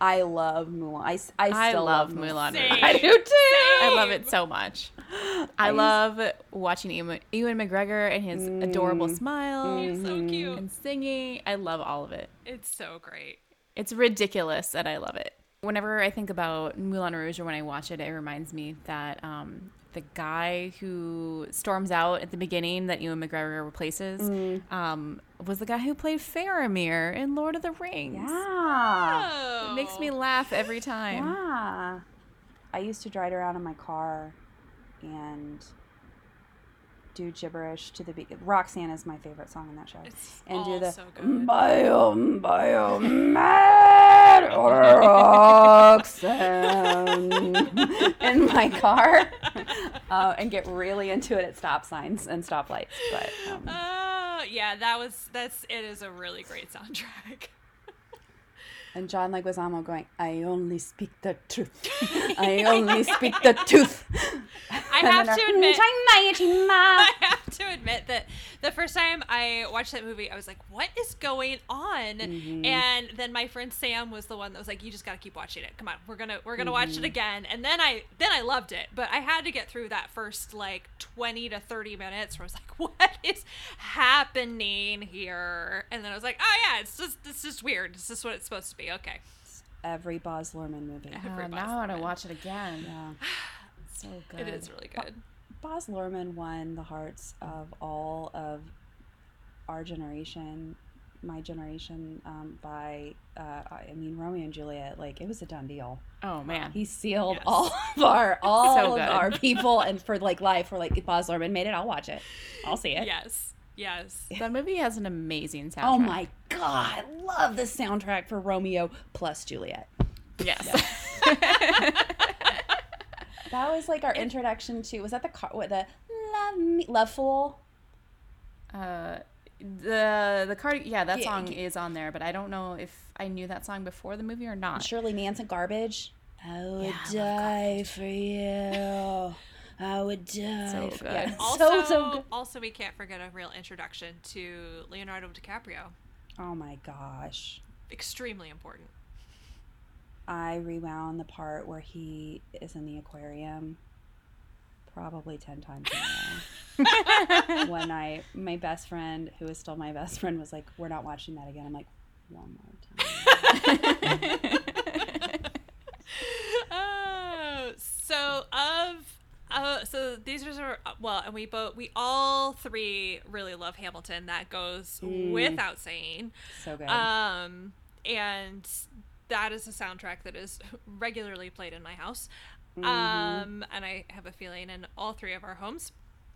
I love Moulin. I, I still I love, love Moulin
Rouge. I do too. Same. I love it so much. I, I love watching Ewan, Ewan McGregor and his mm, adorable smile.
He's so cute.
And singing. I love all of it.
It's so great.
It's ridiculous and I love it. Whenever I think about Moulin Rouge or when I watch it, it reminds me that um, the guy who storms out at the beginning that Ewan McGregor replaces mm. um, was the guy who played Faramir in Lord of the Rings.
Yeah.
Oh. It makes me laugh every time.
Yeah. I used to drive around in my car and do gibberish to the beat. Roxanne is my favorite song in that show.
It's and do the so
biome biome mad Roxanne in my car uh, and get really into it at stop signs and stoplights. But
um, uh, yeah, that was that's it is a really great soundtrack.
And John Leguizamo going, I only speak the truth. I only speak the truth.
I have to admit, I have to admit that the first time I watched that movie, I was like, "What is going on?" Mm-hmm. And then my friend Sam was the one that was like, "You just got to keep watching it. Come on, we're gonna we're gonna mm-hmm. watch it mm-hmm. again." And then I then I loved it, but I had to get through that first like twenty to thirty minutes where I was like, "What is happening here?" And then I was like, "Oh yeah, it's just it's just weird. It's just what it's supposed to be." Okay.
Every Baz Luhrmann movie.
Every now I want to watch it again. Yeah. so good.
It is really good.
Baz Luhrmann won the hearts of all of our generation, my generation, um, by uh, I mean Romeo and Juliet. Like it was a done deal.
Oh man,
he sealed yes. all of our all so of our people, and for like life, we're like Baz Luhrmann made it. I'll watch it. I'll see it.
Yes. Yes.
That movie has an amazing soundtrack.
Oh my god, I love the soundtrack for Romeo plus Juliet.
Yes.
that was like our introduction to was that the car what the love me love fool
uh the the card yeah that yeah, song is on there but i don't know if i knew that song before the movie or not
shirley manson garbage i would yeah, die for you I would die. So
good. Yeah, also, so, so good. also, we can't forget a real introduction to Leonardo DiCaprio.
Oh my gosh.
Extremely important.
I rewound the part where he is in the aquarium probably 10 times in a row. when I, my best friend, who is still my best friend, was like, We're not watching that again. I'm like, One more time.
oh, so, of uh, so these are well, and we both we all three really love Hamilton. That goes mm. without saying.
So good.
Um, and that is a soundtrack that is regularly played in my house. Mm-hmm. Um, and I have a feeling in all three of our homes.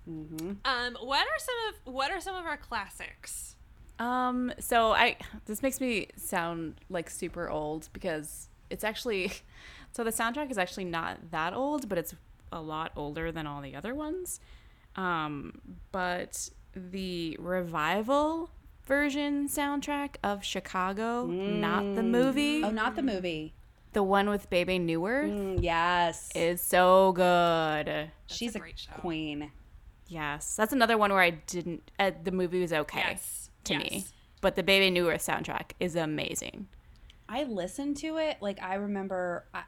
Mm-hmm. Um, what are some of what are some of our classics?
Um, so I this makes me sound like super old because it's actually so the soundtrack is actually not that old, but it's a lot older than all the other ones. Um, but the revival version soundtrack of Chicago, mm. not the movie.
Oh, not the movie.
The one with Bebe Neuwirth.
Mm, yes.
Is so good. That's
She's a, a queen.
Yes. That's another one where I didn't, uh, the movie was okay yes. to yes. me. But the Bebe Neuwirth soundtrack is amazing.
I listened to it. Like, I remember, I,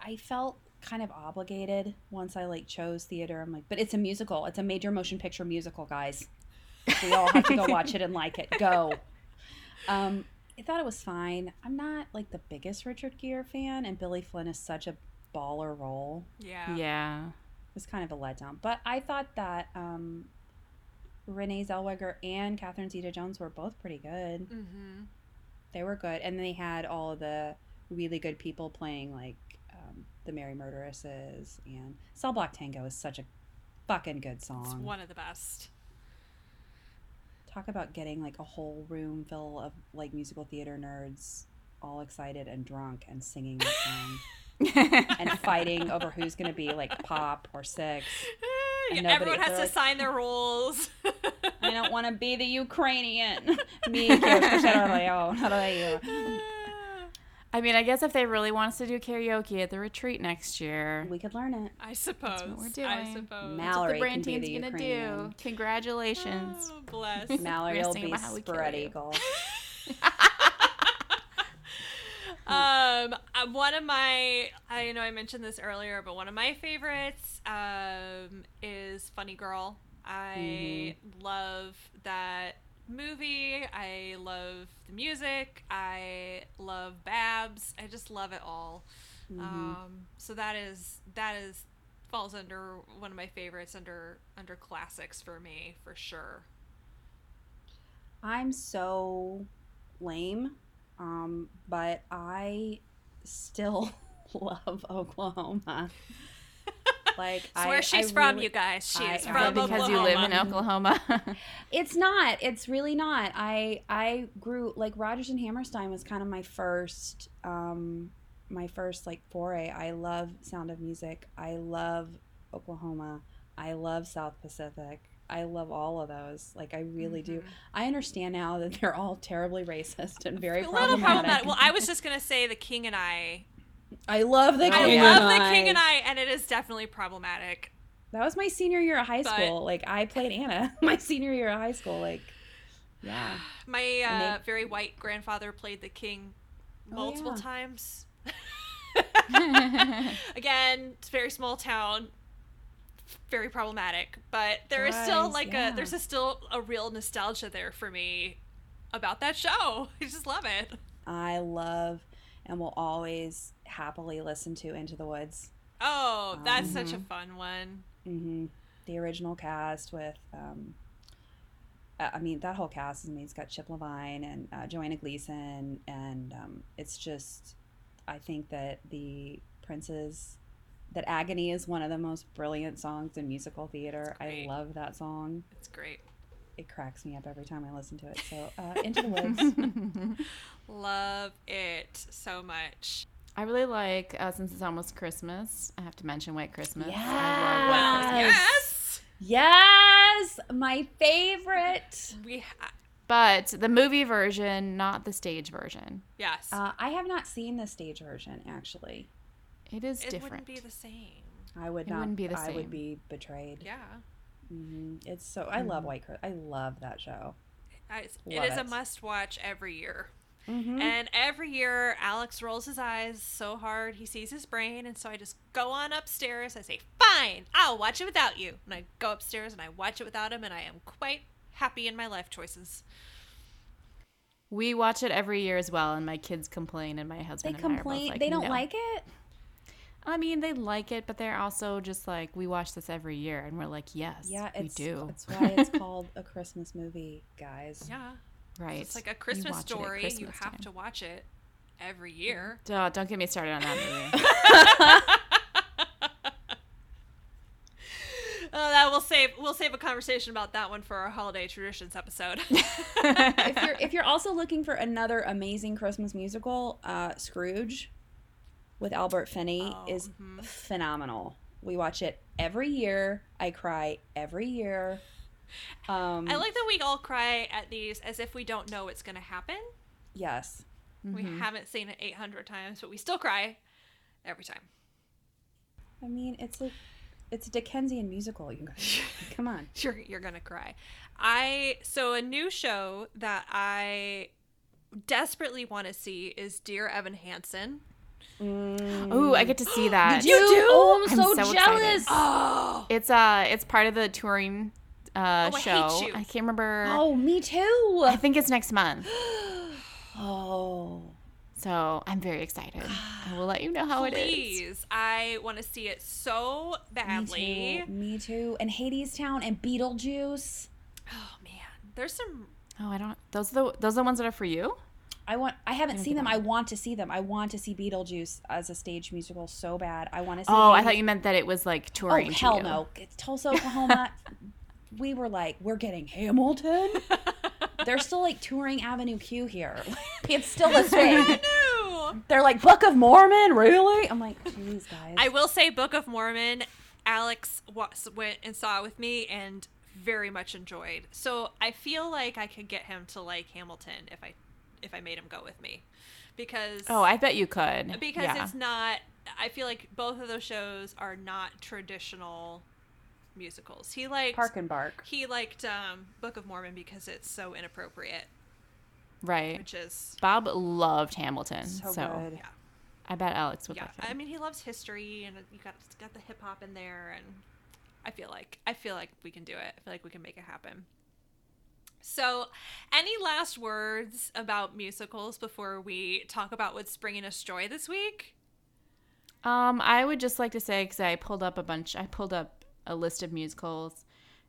I felt kind of obligated once I like chose theater. I'm like, but it's a musical. It's a major motion picture musical, guys. We all have to go watch it and like it. Go. Um, I thought it was fine. I'm not like the biggest Richard Gere fan, and Billy Flynn is such a baller role.
Yeah.
Yeah.
It was kind of a letdown. But I thought that um, Renee Zellweger and Catherine Zeta Jones were both pretty good. Mm-hmm. They were good. And they had all of the really good people playing like the Merry Murderesses. And Cell Block Tango is such a fucking good song. It's
one of the best
talk about getting like a whole room full of like musical theater nerds all excited and drunk and singing song and fighting over who's going to be like pop or six.
And nobody, Everyone has to like, sign their rules.
I don't want to be the Ukrainian. Me,
I mean, I guess if they really want us to do karaoke at the retreat next year,
we could learn it.
I suppose. That's what we're doing. I suppose.
Mallory That's what the brand team's gonna do.
Congratulations.
Oh, bless.
Mallory will be spread eagle.
um, uh, one of my, I know I mentioned this earlier, but one of my favorites um, is Funny Girl. I mm-hmm. love that movie. I love the music. I love Babs. I just love it all. Mm-hmm. Um, so that is that is falls under one of my favorites under under classics for me for sure.
I'm so lame, um, but I still love Oklahoma.
Like it's I, where she's I from, really, you guys. She I, is from because Oklahoma. you live
in Oklahoma.
it's not. It's really not. I I grew like Rodgers and Hammerstein was kind of my first um my first like foray. I love Sound of Music. I love Oklahoma. I love South Pacific. I love all of those. Like I really mm-hmm. do. I understand now that they're all terribly racist and very problematic. problematic.
Well, I was just gonna say the King and I.
I love the King.
I love the King and I, and it is definitely problematic.
That was my senior year of high school. But, like I played Anna my senior year of high school. Like, yeah.
My uh, they, very white grandfather played the King oh, multiple oh, yeah. times. Again, it's a very small town very problematic, but there Guys, is still like yeah. a there's a still a real nostalgia there for me about that show. I just love it.
I love and will always happily listen to Into the Woods.
Oh, that's um, such a fun one.
Mm-hmm. The original cast with, um, I mean, that whole cast. I mean, it's got Chip Levine and uh, Joanna Gleason, and um, it's just, I think that the Prince's that Agony is one of the most brilliant songs in musical theater. I love that song.
It's great.
It cracks me up every time I listen to it. So, uh, Into the Woods.
love it so much.
I really like, uh, since it's almost Christmas, I have to mention White Christmas.
Yes. Christmas. Yes. Yes. My favorite.
We ha-
but the movie version, not the stage version.
Yes.
Uh, I have not seen the stage version, actually.
It is
it
different.
It wouldn't be the same.
I would
it
not.
Wouldn't be the same.
I would be betrayed.
Yeah.
Mm-hmm. It's so. I mm-hmm. love White Christmas. I love that show.
I, it is it. a must watch every year. Mm-hmm. And every year, Alex rolls his eyes so hard he sees his brain, and so I just go on upstairs. I say, "Fine, I'll watch it without you." And I go upstairs and I watch it without him, and I am quite happy in my life choices.
We watch it every year as well, and my kids complain, and my husband.
They complain. Like, they don't no. like it.
I mean, they like it, but they're also just like, we watch this every year, and we're like, yes, yeah, we do.
That's why it's called a Christmas movie, guys.
Yeah,
right.
it's like a Christmas story. Christmas you have time. to watch it every year.
Duh, don't get me started on that movie.
Oh, that we'll save we'll save a conversation about that one for our holiday traditions episode.
if you're if you're also looking for another amazing Christmas musical, uh, Scrooge with Albert Finney oh, is mm-hmm. phenomenal. We watch it every year. I cry every year.
Um, I like that we all cry at these as if we don't know it's going to happen.
Yes.
Mm-hmm. We haven't seen it 800 times, but we still cry every time.
I mean, it's a it's a Dickensian musical. You guys, come on.
You're you're gonna cry. I so a new show that I desperately want to see is Dear Evan Hansen.
Mm. Oh, I get to see that.
you, do? Oh, I'm, I'm so, so, jealous.
Oh, it's uh, it's part of the touring uh oh, show. I, I, can't remember.
Oh, me too.
I think it's next month.
oh.
So I'm very excited. I will let you know how
Please.
it
is. I want to see it so badly.
Me too. Me too. And Hadestown and Beetlejuice.
Oh man, there's some.
Oh, I don't. Those are the those are the ones that are for you.
I want. I haven't I seen them. I want to see them. I want to see Beetlejuice as a stage musical so bad. I want to see.
Oh, I thought you meant that it was like touring.
Oh hell no! It's Tulsa, Oklahoma. we were like, we're getting Hamilton. They're still like touring Avenue Q here. it's still the same. They're like Book of Mormon, really? I'm like, jeez, guys.
I will say, Book of Mormon. Alex went and saw it with me and very much enjoyed. So I feel like I could get him to like Hamilton if I if I made him go with me. Because
Oh, I bet you could.
Because yeah. it's not I feel like both of those shows are not traditional musicals. He liked
Park and Bark.
He liked um, Book of Mormon because it's so inappropriate.
Right.
Which is
Bob loved Hamilton. So, so
yeah.
I bet Alex would
yeah.
like it.
I mean he loves history and you got got the hip hop in there and I feel like I feel like we can do it. I feel like we can make it happen. So, any last words about musicals before we talk about what's bringing us joy this week?
Um, I would just like to say because I pulled up a bunch. I pulled up a list of musicals,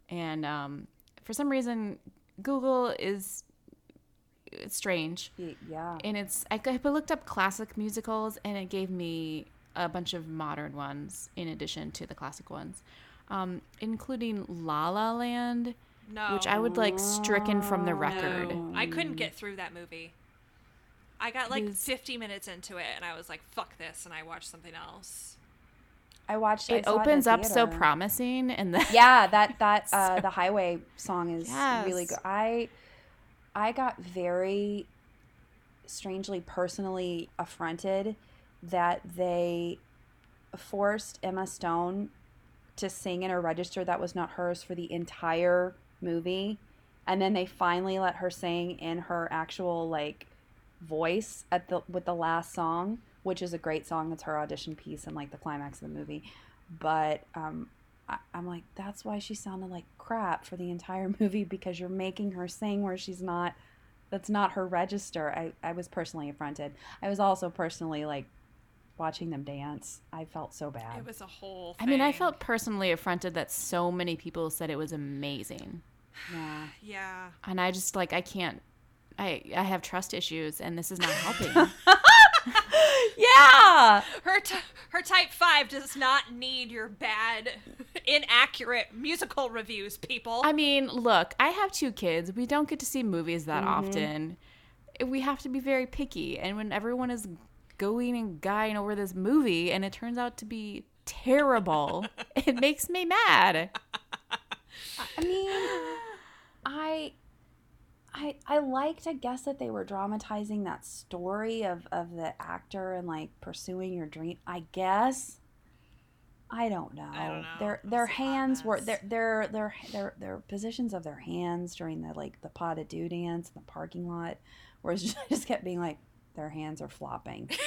and um, for some reason, Google is it's strange.
Yeah.
And it's I, I looked up classic musicals, and it gave me a bunch of modern ones in addition to the classic ones, um, including La La Land
no.
Which I would like stricken from the record.
No. I couldn't get through that movie. I got like 50 minutes into it and I was like, fuck this. And I watched something else.
I watched
it.
I
opens
it
up so promising, and then
yeah, that that uh, the highway song is yes. really good. I I got very strangely personally affronted that they forced Emma Stone to sing in a register that was not hers for the entire movie and then they finally let her sing in her actual like voice at the with the last song which is a great song It's her audition piece and like the climax of the movie but um I, i'm like that's why she sounded like crap for the entire movie because you're making her sing where she's not that's not her register i i was personally affronted i was also personally like watching them dance. I felt so bad.
It was a whole.
Thing. I mean, I felt personally affronted that so many people said it was amazing.
Yeah.
Yeah.
And I just like I can't I I have trust issues and this is not helping.
yeah.
Her t- her type 5 does not need your bad inaccurate musical reviews, people.
I mean, look, I have two kids. We don't get to see movies that mm-hmm. often. We have to be very picky and when everyone is going and guying over this movie and it turns out to be terrible, it makes me mad.
I mean, I I I like to guess that they were dramatizing that story of of the actor and like pursuing your dream. I guess. I don't know.
I don't know.
Their their hands were their their their their their positions of their hands during the like the pas de deux dance in the parking lot, where it just, just kept being like their hands are flopping.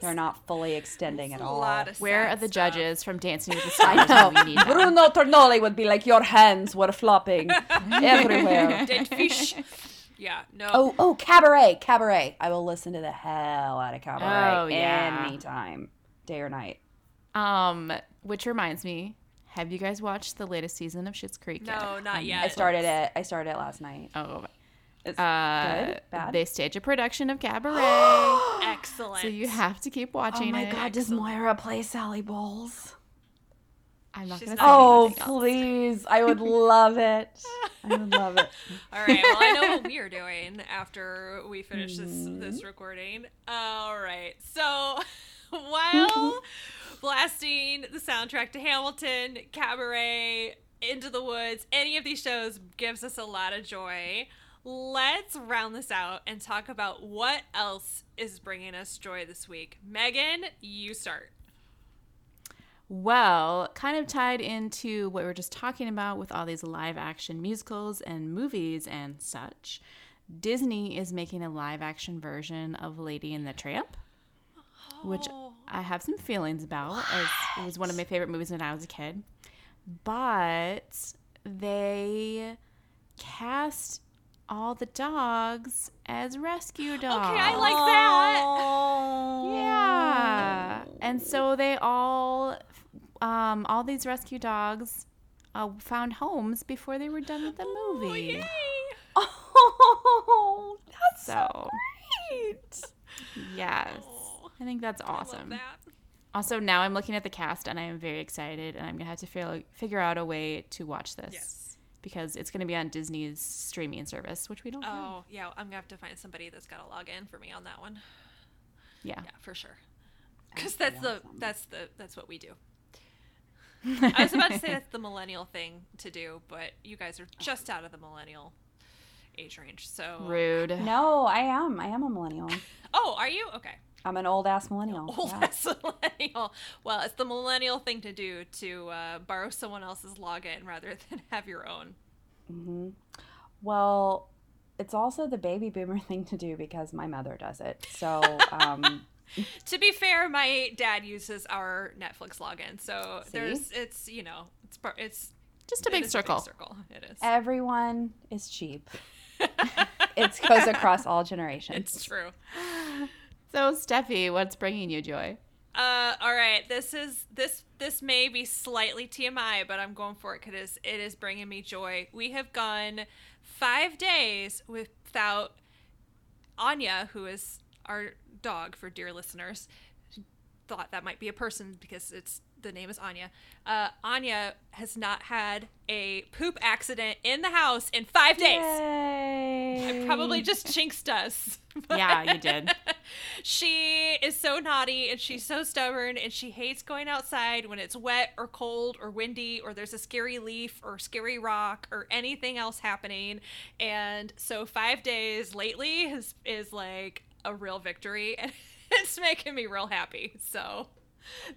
They're not fully extending at all.
Where are the stuff. judges from Dancing with the Stars? I
know. Bruno Tonioli would be like, your hands were flopping everywhere.
Dead fish. Yeah, no.
Oh, oh, cabaret, cabaret. I will listen to the hell out of cabaret
oh, yeah.
anytime, day or night.
Um, which reminds me, have you guys watched the latest season of Schitt's Creek?
No,
yet?
not yet.
I started it. I started it last night.
Oh,
it's uh, good,
bad. They stage a production of Cabaret.
Excellent.
So you have to keep watching.
Oh my
it.
god, does Moira play Sally Bowles?
I'm not
going
to.
Oh, please! I would love it. I would love it.
All right. Well, I know what we are doing after we finish this mm-hmm. this recording. All right. So while blasting the soundtrack to Hamilton, Cabaret, Into the Woods, any of these shows gives us a lot of joy let's round this out and talk about what else is bringing us joy this week. Megan, you start.
Well, kind of tied into what we are just talking about with all these live action musicals and movies and such, Disney is making a live action version of Lady and the Tramp, oh. which I have some feelings about, what? as it was one of my favorite movies when I was a kid. But they cast all the dogs as rescue dogs.
Okay, I like that.
Yeah. And so they all, um, all these rescue dogs uh, found homes before they were done with the movie.
Oh, that's so great.
Yes. Oh, I think that's awesome. That. Also, now I'm looking at the cast and I am very excited, and I'm gonna have to figure figure out a way to watch this.
Yes
because it's going to be on Disney's streaming service, which we don't.
Oh
have.
yeah, I'm gonna have to find somebody that's got to log in for me on that one.
Yeah,
yeah, for sure. Because that's the that's the that's what we do. I was about to say that's the millennial thing to do, but you guys are just out of the millennial age range, so
rude.
No, I am. I am a millennial.
oh, are you? Okay.
I'm an old ass millennial.
Old yeah. ass millennial. Well, it's the millennial thing to do to uh, borrow someone else's login rather than have your own.
Mm-hmm. Well, it's also the baby boomer thing to do because my mother does it. So, um,
to be fair, my dad uses our Netflix login, so See? there's it's you know it's it's
Just a big circle. A big
circle. It is.
Everyone is cheap. it goes across all generations.
It's true.
So, Steffi, what's bringing you joy?
Uh, all right. This is this this may be slightly TMI, but I'm going for it because it is bringing me joy. We have gone five days without Anya, who is our dog for dear listeners. Thought that might be a person because it's the name is Anya. Uh, Anya has not had a poop accident in the house in five days.
Yay.
I probably just jinxed us.
yeah, you did.
she is so naughty and she's so stubborn and she hates going outside when it's wet or cold or windy or there's a scary leaf or scary rock or anything else happening. And so five days lately is is like a real victory and it's making me real happy. So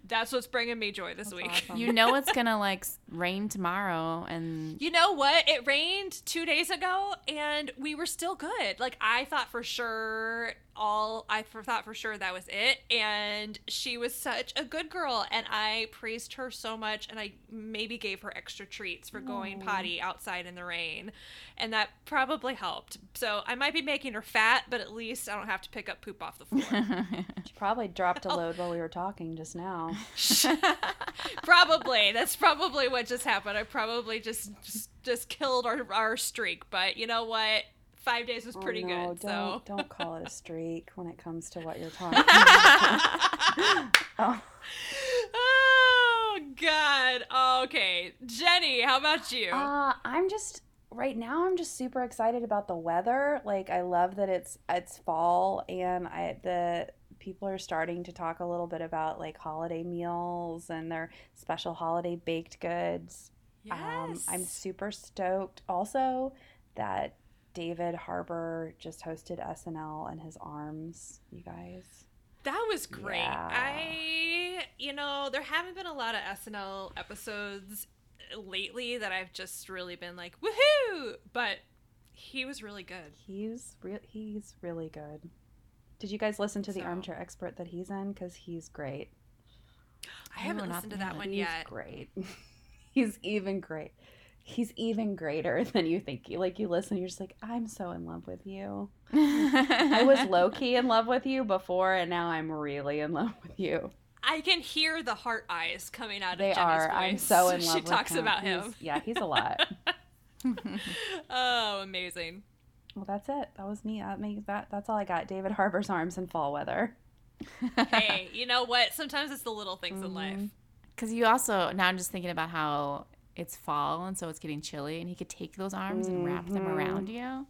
that's what's bringing me joy this That's week.
Awesome. You know it's gonna like rain tomorrow, and
you know what? It rained two days ago, and we were still good. Like I thought for sure all I thought for sure that was it. And she was such a good girl, and I praised her so much, and I maybe gave her extra treats for going Aww. potty outside in the rain, and that probably helped. So I might be making her fat, but at least I don't have to pick up poop off the floor.
she probably dropped a load while we were talking just now.
probably that's probably what just happened. I probably just just just killed our our streak, but you know what? five days was oh, pretty oh, no, good.
Don't,
so
don't call it a streak when it comes to what you're talking about.
oh. oh God. Okay, Jenny, how about you?
Uh, I'm just right now. I'm just super excited about the weather. Like I love that it's it's fall and I the people are starting to talk a little bit about like holiday meals and their special holiday baked goods.
Yes. Um,
I'm super stoked also that David Harbour just hosted SNL in his arms, you guys.
That was great. Yeah. I, you know, there haven't been a lot of SNL episodes lately that I've just really been like, woohoo! But he was really good.
He's re- he's really good. Did you guys listen to the so. Armchair Expert that he's in? Because he's great.
I haven't listened to that one
he's
yet.
Great. he's even great he's even greater than you think. Like you listen, you're just like, I'm so in love with you. I was low key in love with you before, and now I'm really in love with you.
I can hear the heart eyes coming out
they
of Jenny's
are.
voice.
I'm so in love.
She talks
him.
about him.
He's, yeah, he's a lot.
oh, amazing.
Well, that's it. That was me. That makes that. That's all I got. David Harbour's arms in fall weather.
hey, you know what? Sometimes it's the little things mm-hmm. in life.
Because mm-hmm. you also now I'm just thinking about how it's fall and so it's getting chilly and he could take those arms mm-hmm. and wrap them mm-hmm. around you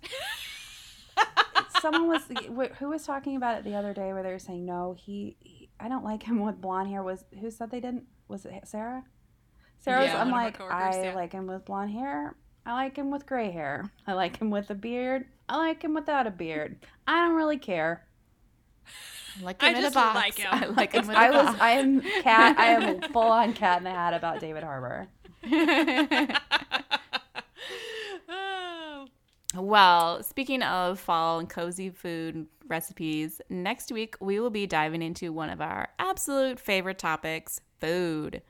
someone was who was talking about it the other day where they were saying no he, he i don't like him with blonde hair was who said they didn't was it sarah sarah yeah, i'm like i yeah. like him with blonde hair i like him with gray hair i like him with a beard i like him without a beard i don't really care
I like him I in a box. Like I like him.
I was. I am cat. I am full on cat in the hat about David Harbour.
well, speaking of fall and cozy food recipes, next week we will be diving into one of our absolute favorite topics food.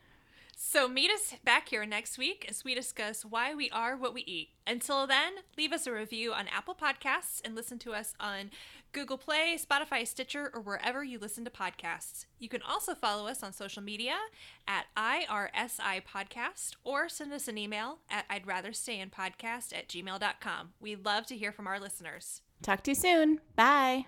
So meet us back here next week as we discuss why we are what we eat. Until then, leave us a review on Apple Podcasts and listen to us on Google Play, Spotify, Stitcher, or wherever you listen to podcasts. You can also follow us on social media at IRSI Podcast or send us an email at I'd rather stay in podcast at gmail.com. We'd love to hear from our listeners.
Talk to you soon. Bye.